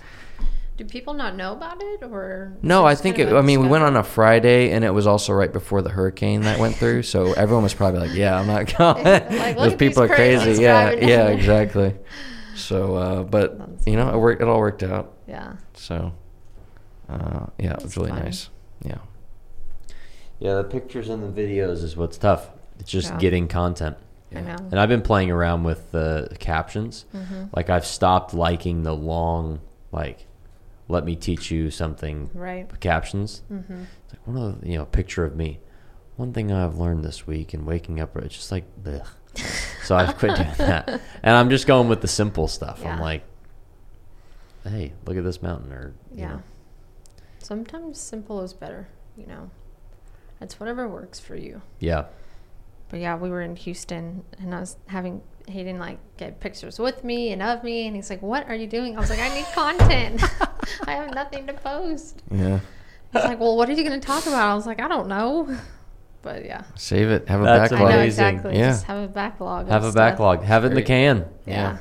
Do people not know about it or? No, I think it, I mean we went on a? Friday and it was also right before the hurricane that went through, so everyone was probably like, "Yeah, I'm not going." Like, Those people are crazy. Yeah, yeah, exactly. So, uh, but That's you know, it worked. It all worked out. Yeah. So, uh, yeah, it was really fun. nice. Yeah, Yeah, the pictures and the videos is what's tough. It's just Yeah. getting content. I know. And I've been playing around with the captions. Mm-hmm. Like I've stopped liking the long, like, let me teach you something Right. captions. Mm-hmm. It's like one of the, you know, a picture of me. One thing I've learned this week and waking up, it's just like, blech. so I've quit doing that. And I'm just going with the simple stuff. I'm like, hey, look at this mountain or, you Yeah. know, Sometimes simple is better, you know. It's whatever works for you. Yeah. But yeah, we were in Houston and I was having Hayden like get pictures with me and of me and he's like, What are you doing? I was like, I need content. I have nothing to post. Yeah. He's like, Well, what are you gonna talk about? I was like, I don't know. But yeah. Save it. Have a That's I know backlog. Amazing. exactly. Yeah. Just have a backlog. Have a stuff. backlog. Have it in the can. Yeah.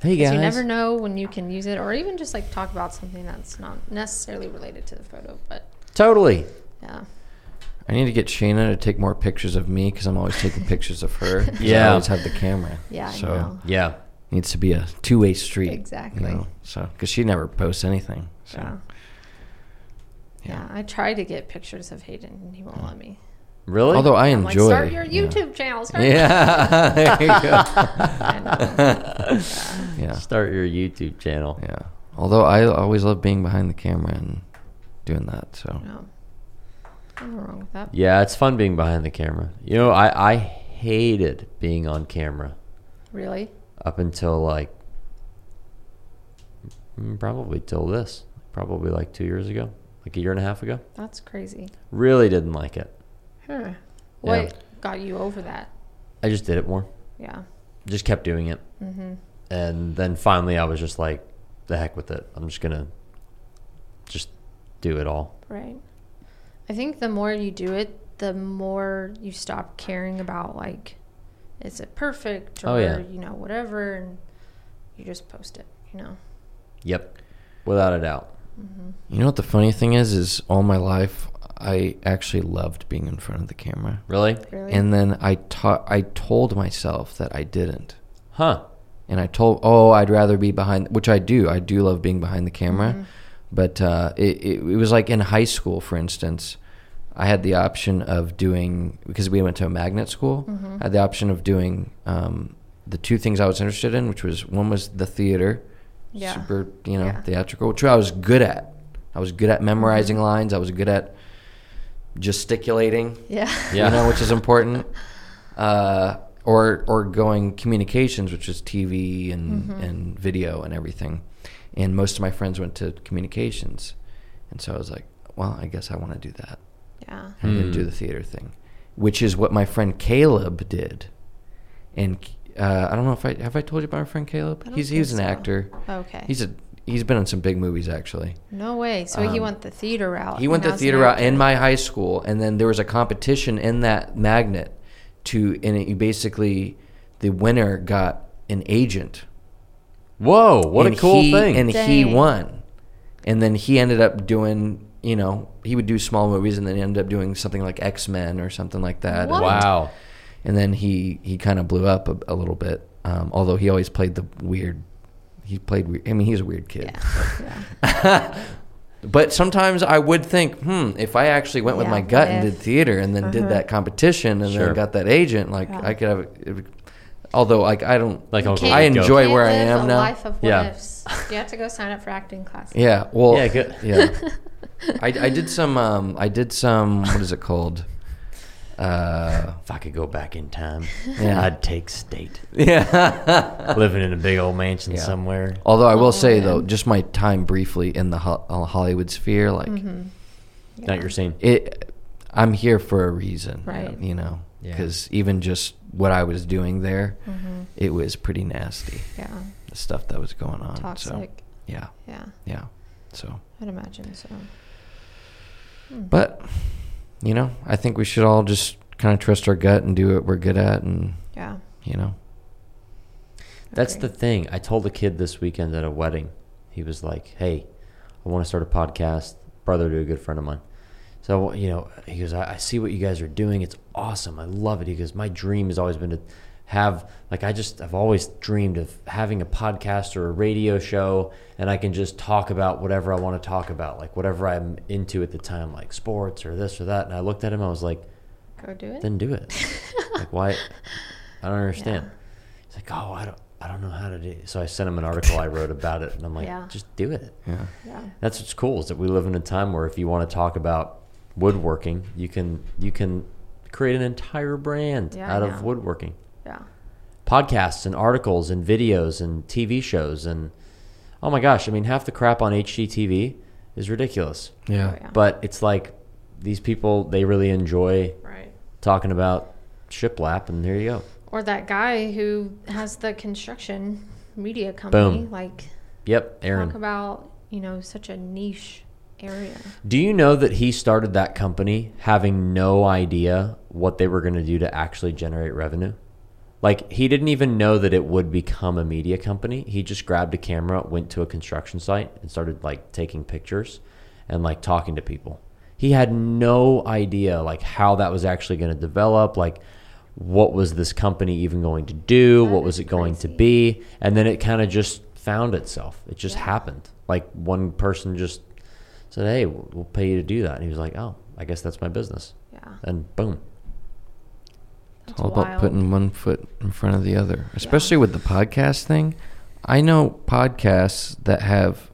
Hey 'Cause guys. You never know when you can use it, or even just like talk about something that's not necessarily related to the photo. But Totally. yeah, I need to get Shayna to take more pictures of me because I'm always taking pictures of her. 'cause I always have the camera. yeah, I So know. Yeah. needs to be a two way street. Exactly. You know? So because she never posts anything. So Yeah. yeah, I tried to get pictures of Hayden, and he won't let me. Really? although I I'm like, enjoy. start your yeah. YouTube channel. Start your-" Yeah. there you go. I know. yeah. Start your YouTube channel. Yeah. Although I always love being behind the camera and doing that. So No. Nothing wrong with that. Yeah, it's fun being behind the camera. You know, I, I hated being on camera Really? up until like mm, probably till this. Probably like two years ago, like a year and a half ago. That's crazy. Really didn't like it. Huh. What got you over that? I just did it more. Yeah. Just kept doing it. Mm-hmm. And then finally I was just like, the heck with it. I'm just going to just do it all. Right. I think the more you do it, the more you stop caring about like, is it perfect or Oh, yeah. you know whatever, and you just post it. You know. Yep. Without a doubt. you know what the funny thing is? Is all my life I actually loved being in front of the camera, Really? Really. and then I ta- I told myself that I didn't. Huh. and I told, oh, I'd rather be behind, which I do. I do love being behind the camera, Mm-hmm. but uh, it, it, it was like in high school, for instance, I had the option of doing because we went to a magnet school. Mm-hmm. I had the option of doing um, the two things I was interested in, which was one was the theater, Yeah. super, you know, Yeah. theatrical, which I was good at. I was good at memorizing Mm-hmm. lines. I was good at gesticulating Yeah. Yeah. you know, which is important. Uh, or or going communications, which is TV and Mm-hmm. and video and everything. And most of my friends went to communications, and so I was like, well, I guess I want to do that. Yeah. I'm going Hmm. do the theater thing, which is what my friend Caleb did. And uh, I don't know if I have I told you about my friend Caleb. I don't He's he's an so. actor. Okay. He's a he's been in some big movies actually. no way. So he um, went the theater route. He went the now he's an theater route in my high school, and then there was a competition in that magnet to, and it, you basically, the winner got an agent. Whoa. What And a cool he- thing. And he won, and then he ended up doing, you know, he would do small movies, and then he ended up doing something like X Men or something like that. What? Wow. and then he he kind of blew up a, a little bit, um, although he always played the weird. He played weird. I mean, he's a weird kid. Yeah. yeah. But sometimes I would think, hmm, if I actually went with my gut what and did theater and then did Uh-huh. that competition and Sure. then got that agent, like Yeah. I could have. A, although, like I don't. Like You can't- I enjoy can't where I am a now. Life of what Yeah. ifs. You have to go sign up for acting class. Yeah. Well. Yeah, good. Yeah. I, I did some. Um, I did some. What is it called? Uh, If I could go back in time, Yeah. I'd take state. yeah. Living in a big old mansion Yeah. somewhere. Although I will Oh, say though, just my time briefly in the Ho- uh, Hollywood sphere, like Mm-hmm. Not your scene. it, I'm here for a reason. Right. You know, Yeah. because even just what I was doing there, Mm-hmm. it was pretty nasty. Yeah. The stuff that was going on. So Toxic. yeah, Yeah. yeah. So, I'd imagine so. Hmm. but you know, I think we should all just kind of trust our gut and do what we're good at, and Yeah. you know, That's the thing. I told a kid this weekend at a wedding. He was like, "Hey, I want to start a podcast." Brother to a good friend of mine. So you know, he goes, I, "I see what you guys are doing. It's awesome. I love it." He goes, "My dream has always been to have like I just I've always dreamed of having a podcast or a radio show, and I can just talk about whatever I want to talk about, like whatever I'm into at the time, like sports or this or that." And I looked at him. I was like, Go do it. "Then do it. like why? I don't understand." Yeah. He's like, "Oh, I don't, I don't know how to do." It. So I sent him an article I wrote about it, and I'm like, Yeah. "Just do it." yeah, Yeah. That's what's cool is that we live in a time where if you want to talk about woodworking, you can you can create an entire brand Yeah, out of woodworking. Yeah. Podcasts and articles and videos and TV shows and oh my gosh, I mean half the crap on HGTV is ridiculous. Yeah. Oh, yeah. But it's like these people they really enjoy right. talking about shiplap, and there you go. Or that guy who has the construction media company. Boom. Like, Yep, talk Aaron. about, you know, such a niche area. Do you know that he started that company having no idea what they were going to do to actually generate revenue? Like he didn't even know that it would become a media company. He just grabbed a camera, went to a construction site and started like taking pictures and like talking to people. He had no idea like how that was actually going to develop, like what was this company even going to do, That what was it going to be, and then it kind of just found itself. It just Yeah. happened. Like one person just said, "Hey, we'll pay you to do that." And he was like, "Oh, I guess that's my business." Yeah. And boom. That's It's all about putting one foot in front of the other, especially with the podcast thing. I know podcasts that have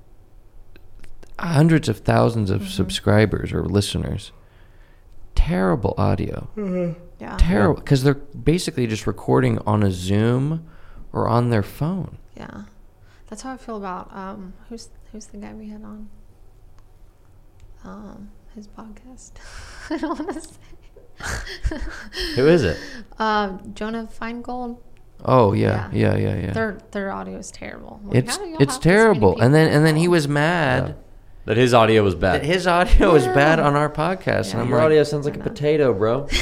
hundreds of thousands of Mhm. subscribers or listeners. Terrible audio. Yeah. Terrible. Because they're basically just recording on a Zoom or on their phone. Yeah, that's how I feel about um who's who's the guy we had on um his podcast. I don't want to say. Who is it? Um, Jonah Feingold. Oh, yeah. Yeah. Yeah, yeah, yeah. Their their audio is terrible. Like, it's how do y'all it's have this many terrible. And then and then he was mad Yeah. That his audio was bad. that his audio was bad on our podcast. Yeah. And I'm Your like, audio sounds like a potato, bro.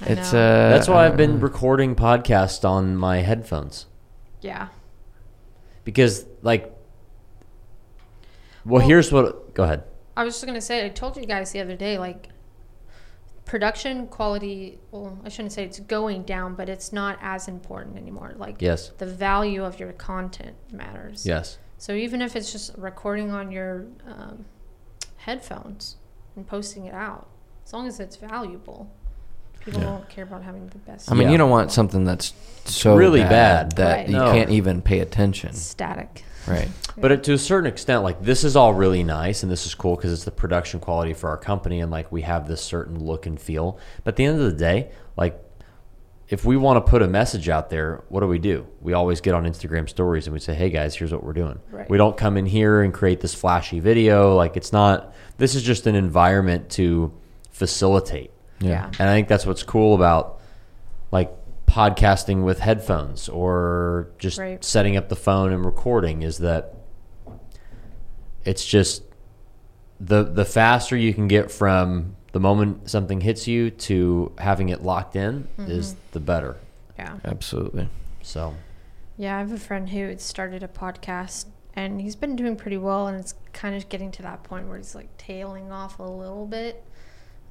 It's uh That's why I've uh, been recording podcasts on my headphones yeah. because, like, well, Well- here's what. Go ahead. I was just gonna say, I told you guys the other day, like production quality. Well, I shouldn't say it's going down, but it's not as important anymore. Like Yes. the value of your content matters. Yes. So even if it's just recording on your um, headphones and posting it out, as long as it's valuable, people Yeah. don't care about having the best. I mean, Yeah. you don't want something that's so Really bad, bad. that Right. you No. can't even pay attention. static. Right. But to a certain extent, like this is all really nice and this is cool because it's the production quality for our company and like we have this certain look and feel. But at the end of the day, like if we want to put a message out there, what do we do? We always get on Instagram stories and we say, "Hey guys, here's what we're doing." Right. We don't come in here and create this flashy video. Like it's not. This is just an environment to facilitate. Yeah. And I think that's what's cool about like podcasting with headphones or just Right. setting up the phone and recording is that it's just the the faster you can get from the moment something hits you to having it locked in is the better. Yeah. Absolutely. So Yeah, I have a friend who had started a podcast and he's been doing pretty well and it's kind of getting to that point where he's like tailing off a little bit.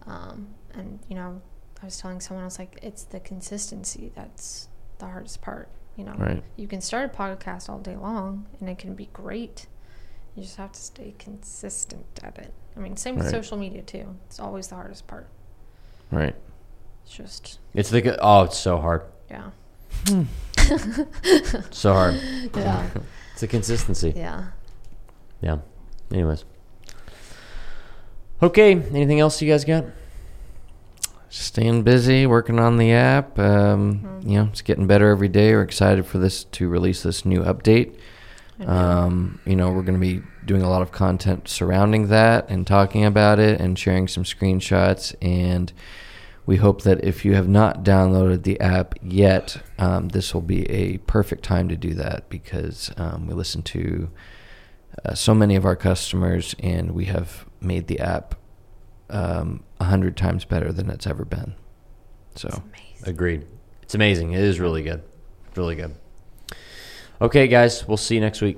Um, and you know, I was telling someone else like it's the consistency that's the hardest part. You know, Right. you can start a podcast all day long and it can be great. You just have to stay consistent at it. I mean, same with Right. social media too. It's always the hardest part. Right. It's just it's the oh, it's so hard, yeah, hmm. so hard. yeah, It's the consistency. yeah. Yeah. Anyways. Okay. Anything else you guys got? Staying busy, working on the app. Um, Mhm. You know, it's getting better every day. We're excited for this to release this new update. Um, you know, we're going to be doing a lot of content surrounding that and talking about it and sharing some screenshots. And we hope that if you have not downloaded the app yet, um, this will be a perfect time to do that because um, we listen to uh, so many of our customers and we have made the app um, a hundred times better than it's ever been. So, It's. Agreed. It's amazing. It is really good. Really good. Okay, guys. We'll see you next week.